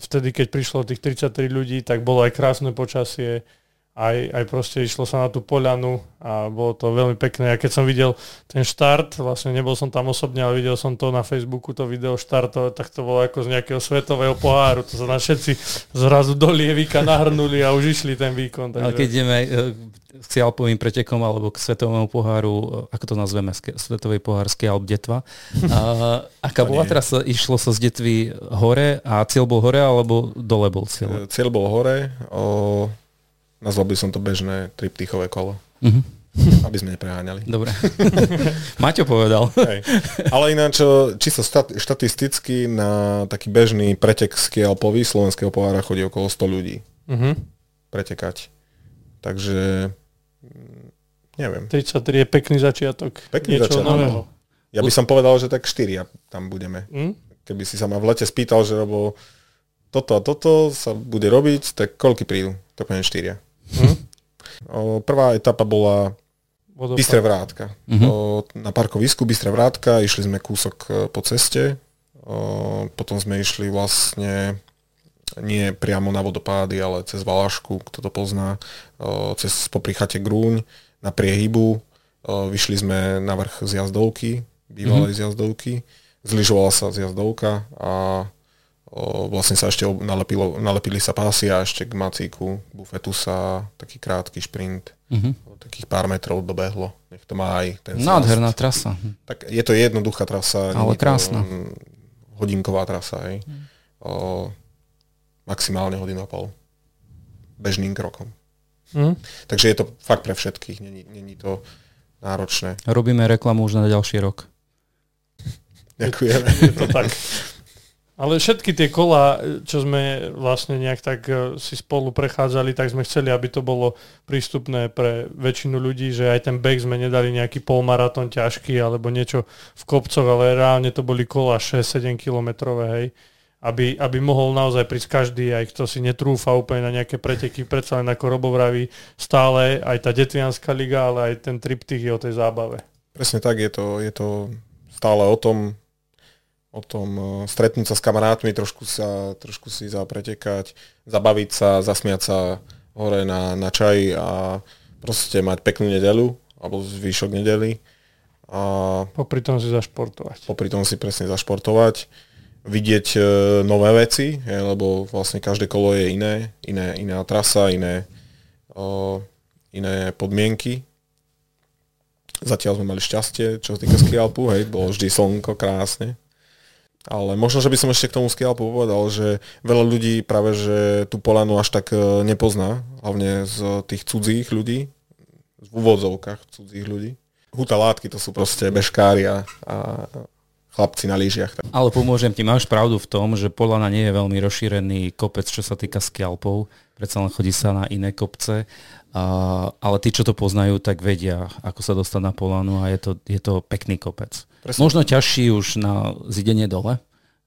vtedy, keď prišlo tých 33 ľudí, tak bolo aj krásne počasie, aj, aj proste išlo sa na tú poľanu a bolo to veľmi pekné. A keď som videl ten štart, vlastne nebol som tam osobne, ale videl som to na Facebooku, to video štartové, tak to bolo ako z nejakého svetového poháru. To sa na všetci zrazu do lievika nahrnuli a už išli ten výkon. Takže... Ale keď ideme k Alpovým pretekom alebo k svetovému poháru, ako to nazveme, svetový pohár Alp Detva. A, aká bola teraz, išlo sa z Detvy hore a cieľ bol hore alebo dole bol cieľ? Cieľ bol hore, o, nazval by som to bežné triptychové kolo. Uh-huh. Aby sme nepreháňali. Dobre. Maťo povedal. Hej. Ale ináč, čisto štatisticky na taký bežný pretek Alpový slovenského pohára chodí okolo 100 ľudí. Uh-huh. Pretekať. Takže neviem. 33 je pekný začiatok. Pekný Niečo začiatok. Nového. Ja by som povedal, že tak 4 tam budeme. Mm? Keby si sa ma v lete spýtal, že lebo toto a toto sa bude robiť, tak koľky prídu? To poviem 4. O, prvá etapa bola Vodopad. Bystré vrátka. Mm-hmm. O, na parkovisku Bystré vrátka išli sme kúsok e, po ceste, o, potom sme išli vlastne nie priamo na vodopády, ale cez Valašku, kto to pozná, o, cez poprichate Grúň, na priehybu. Vyšli sme na vrch z jazdovky, bývalej mm-hmm. z jazdovky. Zlyžovala sa z jazdovka a vlastne sa ešte nalepilo, nalepili sa pásy a ešte k macíku bufetu sa taký krátky šprint. Mm-hmm. Takých pár metrov dobehlo. Nech to má aj ten Nádherná trasa. Tak je to jednoduchá trasa. Ale krásna. To, hodinková trasa. Hej. Mm. O, maximálne hodinu a pol. Bežným krokom. Mm. Takže je to fakt pre všetkých, není, není to náročné. Robíme reklamu už na ďalší rok. Ďakujem. Je to tak. Ale všetky tie kola, čo sme vlastne nejak tak e, si spolu prechádzali, tak sme chceli, aby to bolo prístupné pre väčšinu ľudí, že aj ten beh sme nedali nejaký polmaratón ťažký alebo niečo v kopcoch, ale reálne to boli kola 6-7 kilometrové, hej aby, aby mohol naozaj prísť každý, aj kto si netrúfa úplne na nejaké preteky, predsa len ako Robo vraví, stále aj tá Detvianská liga, ale aj ten triptych je o tej zábave. Presne tak, je to, je to stále o tom, o tom uh, stretnúť sa s kamarátmi, trošku, sa, trošku si zapretekať, zabaviť sa, zasmiať sa hore na, na čaj a proste mať peknú nedelu, alebo zvýšok nedely. A popri tom si zašportovať. Popri tom si presne zašportovať vidieť e, nové veci, je, lebo vlastne každé kolo je iné, iné iná trasa, iné, o, iné podmienky. Zatiaľ sme mali šťastie, čo sa týka skialpu, hej, bolo vždy slnko, krásne. Ale možno, že by som ešte k tomu skialpu povedal, že veľa ľudí práve, že tú polanu až tak e, nepozná, hlavne z tých cudzích ľudí, v úvodzovkách cudzích ľudí. Huta látky to sú proste bežkári a, a chlapci na lyžiach. Ale pomôžem ti, máš pravdu v tom, že Polana nie je veľmi rozšírený kopec, čo sa týka skialpov, predsa len chodí sa na iné kopce, a, ale tí, čo to poznajú, tak vedia, ako sa dostať na Polanu a je to, je to pekný kopec. Presne. Možno ťažší už na zidenie dole,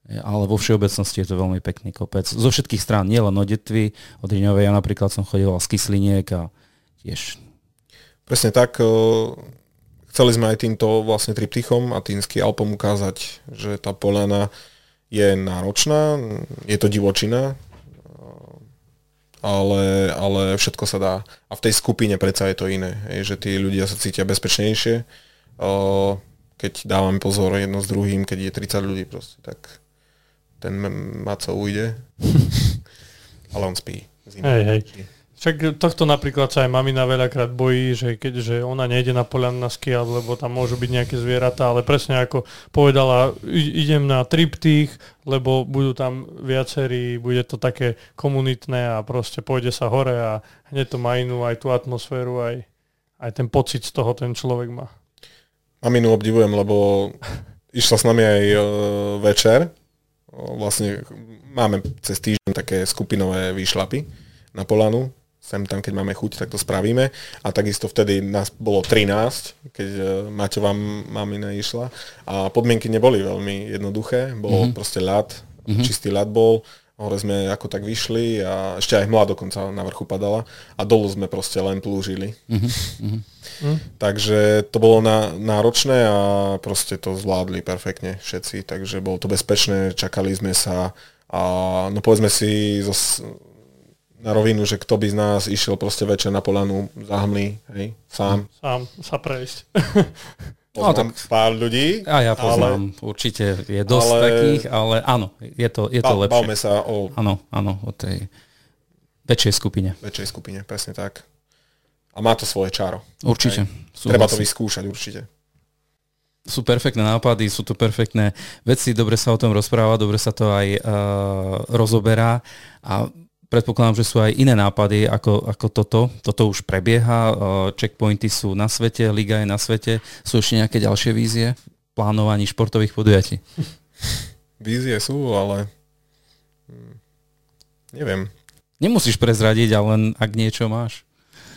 ale vo všeobecnosti je to veľmi pekný kopec. Zo všetkých strán, nielen od Detvy, od Riňovej, ja napríklad som chodil z Kysliniek a tiež. Presne tak, chceli sme aj týmto vlastne triptychom a týmsky Alpom ukázať, že tá polana je náročná, je to divočina, ale, ale všetko sa dá. A v tej skupine predsa je to iné, že tí ľudia sa cítia bezpečnejšie, keď dávame pozor jedno s druhým, keď je 30 ľudí proste, tak ten Maco ujde, ale on spí. Hej, hej. Však tohto napríklad sa aj mamina veľakrát bojí, že keďže ona nejde na poľan na ski, lebo tam môžu byť nejaké zvieratá, ale presne ako povedala, idem na triptych, lebo budú tam viacerí, bude to také komunitné a proste pôjde sa hore a hneď to má inú aj tú atmosféru, aj, aj ten pocit z toho ten človek má. Maminu obdivujem, lebo išla s nami aj e, večer. Vlastne máme cez týždeň také skupinové výšlapy na Polanu sem tam, keď máme chuť, tak to spravíme. A takisto vtedy nás bolo 13, keď e, Maťová mamina išla. A podmienky neboli veľmi jednoduché. Bolo mm-hmm. proste ľad, mm-hmm. čistý ľad bol. Hore sme ako tak vyšli a ešte aj hmla dokonca na vrchu padala a dolu sme proste len plúžili. Mm-hmm. Mm. Takže to bolo na, náročné a proste to zvládli perfektne všetci, takže bolo to bezpečné, čakali sme sa a no povedzme si zo, na rovinu, že kto by z nás išiel proste večer na polanu za hmly, hej, sám. Sám sa prejsť. Poznám no, tak, pár ľudí. A ja poznám, ale, určite je dosť ale, takých, ale áno, je to, je to ba, lepšie. Bavme sa o... Áno, áno, o tej väčšej skupine. Väčšej skupine, presne tak. A má to svoje čaro. Určite. Treba to vyskúšať, určite. Sú perfektné nápady, sú to perfektné veci, dobre sa o tom rozpráva, dobre sa to aj uh, rozoberá a Predpokladám, že sú aj iné nápady ako, ako toto. Toto už prebieha, checkpointy sú na svete, liga je na svete. Sú ešte nejaké ďalšie vízie v plánovaní športových podujatí? Vízie sú, ale hm, neviem. Nemusíš prezradiť, ale len ak niečo máš.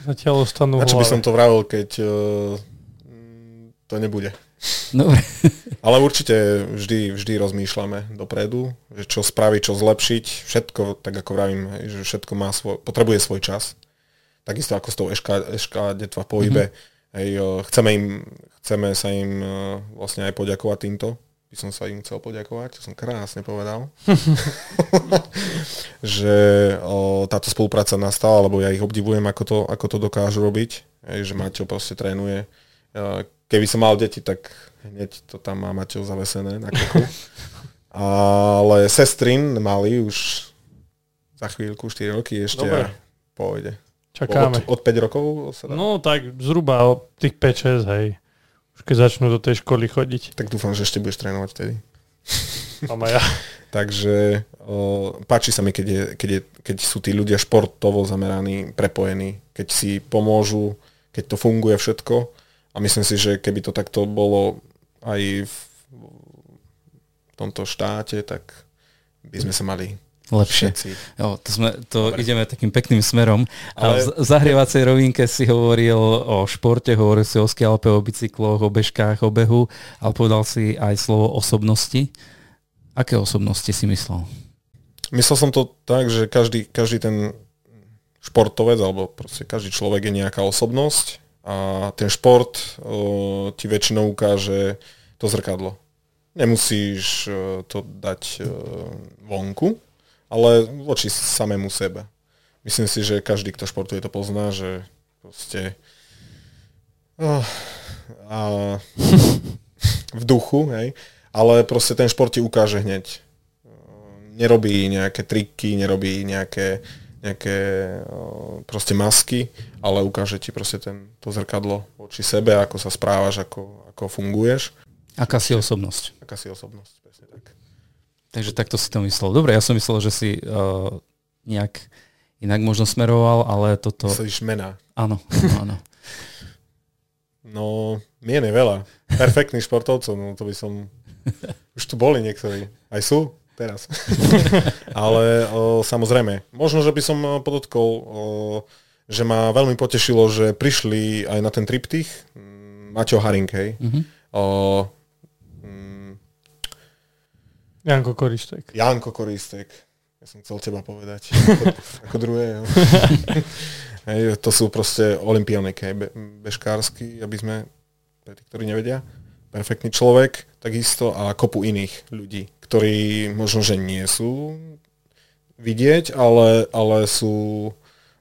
Zatiaľ ostanú Na čo by som to vravil, keď uh, to nebude? Dobre. Ale určite vždy, vždy rozmýšľame dopredu, že čo spraviť, čo zlepšiť. Všetko, tak ako vravím, že všetko má svoj, potrebuje svoj čas. Takisto ako s tou eška, eška detva v pohybe. Mm-hmm. Hej, chceme, im, chceme sa im vlastne aj poďakovať týmto. By som sa im chcel poďakovať, to som krásne povedal. že o, táto spolupráca nastala, lebo ja ich obdivujem, ako to, ako to dokážu robiť. Hej, že Maťo proste trénuje keby som mal deti, tak hneď to tam má Maťo zavesené na kroku. Ale sestrin mali už za chvíľku 4 roky ešte Dobre. a pôjde. Čakáme. Od, od 5 rokov? Sa dá? No tak zhruba od tých 5-6, hej. Už keď začnú do tej školy chodiť. Tak dúfam, že ešte budeš trénovať vtedy. Mám ja. Takže o, páči sa mi, keď, je, keď, je, keď sú tí ľudia športovo zameraní, prepojení, keď si pomôžu, keď to funguje všetko a myslím si, že keby to takto bolo aj v tomto štáte, tak by sme sa mali Lepšie. Jo, to, sme, to ideme takým pekným smerom. Ale... A v zahrievacej rovinke si hovoril o športe, hovoril si o skialpe, o bicykloch, o bežkách, o behu, ale povedal si aj slovo osobnosti. Aké osobnosti si myslel? Myslel som to tak, že každý, každý ten športovec, alebo proste každý človek je nejaká osobnosť a ten šport ti väčšinou ukáže to zrkadlo. Nemusíš to dať vonku, ale voči samému sebe. Myslím si, že každý, kto športuje, to pozná, že proste a, v duchu, hej, ale proste ten šport ti ukáže hneď. Nerobí nejaké triky, nerobí nejaké nejaké proste masky, ale ukáže ti proste ten, to zrkadlo voči sebe, ako sa správaš, ako, ako funguješ. Aká si osobnosť. Aká si osobnosť, presne tak. Takže takto si to myslel. Dobre, ja som myslel, že si uh, nejak inak možno smeroval, ale toto... Myslíš mená. Áno, áno. no, mien je veľa. Perfektných športovcov, no to by som... Už tu boli niektorí. Aj sú? Teraz. Ale o, samozrejme, možno, že by som podotkol, o, že ma veľmi potešilo, že prišli aj na ten triptych mm, Maťo Haring, hej. Mm-hmm. O, mm, Janko Koristek. Janko Koristek. Ja som chcel teba povedať. ako, ako druhé. hej, to sú proste olimpianik, hej, be, bežkársky, aby sme pre tých, ktorí nevedia. Perfektný človek, takisto a kopu iných ľudí, ktorí možno, že nie sú vidieť, ale, ale sú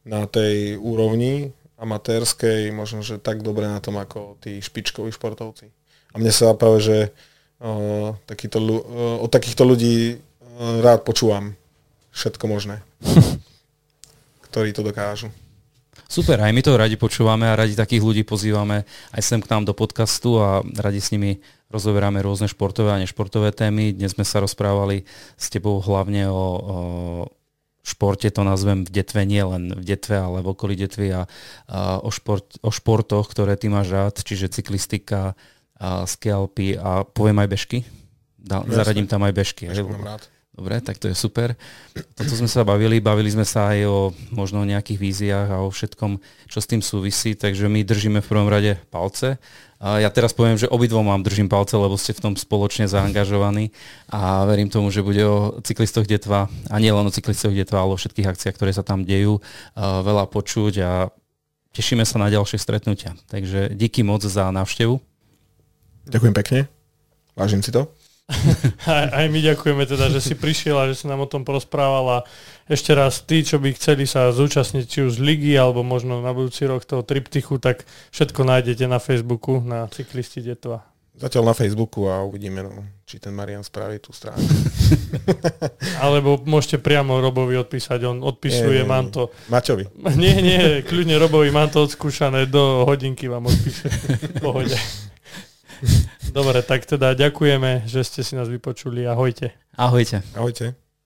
na tej úrovni amatérskej, možno, že tak dobre na tom ako tí špičkoví športovci. A mne sa práve, že o, takýto, o, od takýchto ľudí rád počúvam všetko možné, ktorí to dokážu. Super, aj my to radi počúvame a radi takých ľudí pozývame aj sem k nám do podcastu a radi s nimi rozoberáme rôzne športové a nešportové témy. Dnes sme sa rozprávali s tebou hlavne o, o športe, to nazvem v detve, nie len v detve, ale v okolí detvy a, a o, šport, o športoch, ktoré ty máš rád, čiže cyklistika, a skialpy a poviem aj bežky. Da, zaradím tam aj bežky. Bežky mám rád. Dobre, tak to je super. Toto sme sa bavili, bavili sme sa aj o možno nejakých víziách a o všetkom, čo s tým súvisí, takže my držíme v prvom rade palce. Ja teraz poviem, že obidvom vám držím palce, lebo ste v tom spoločne zaangažovaní a verím tomu, že bude o cyklistoch detva a nie len o cyklistoch detva, ale o všetkých akciách, ktoré sa tam dejú, veľa počuť a tešíme sa na ďalšie stretnutia. Takže díky moc za návštevu. Ďakujem pekne. Vážim si to. aj, aj my ďakujeme teda, že si prišiel a že si nám o tom porozprával a ešte raz tí, čo by chceli sa zúčastniť či už z ligy alebo možno na budúci rok toho triptychu, tak všetko nájdete na Facebooku na Cyklisti Detva. Zatiaľ na Facebooku a uvidíme, no, či ten Marian spraví tú stránku. Alebo môžete priamo Robovi odpísať, on odpisuje, nie, nie, mám to... Maťovi. Nie, nie, kľudne Robovi, mám to odskúšané, do hodinky vám odpíše. Pohode. Dobre, tak teda ďakujeme, že ste si nás vypočuli. Ahojte. Ahojte. Ahojte.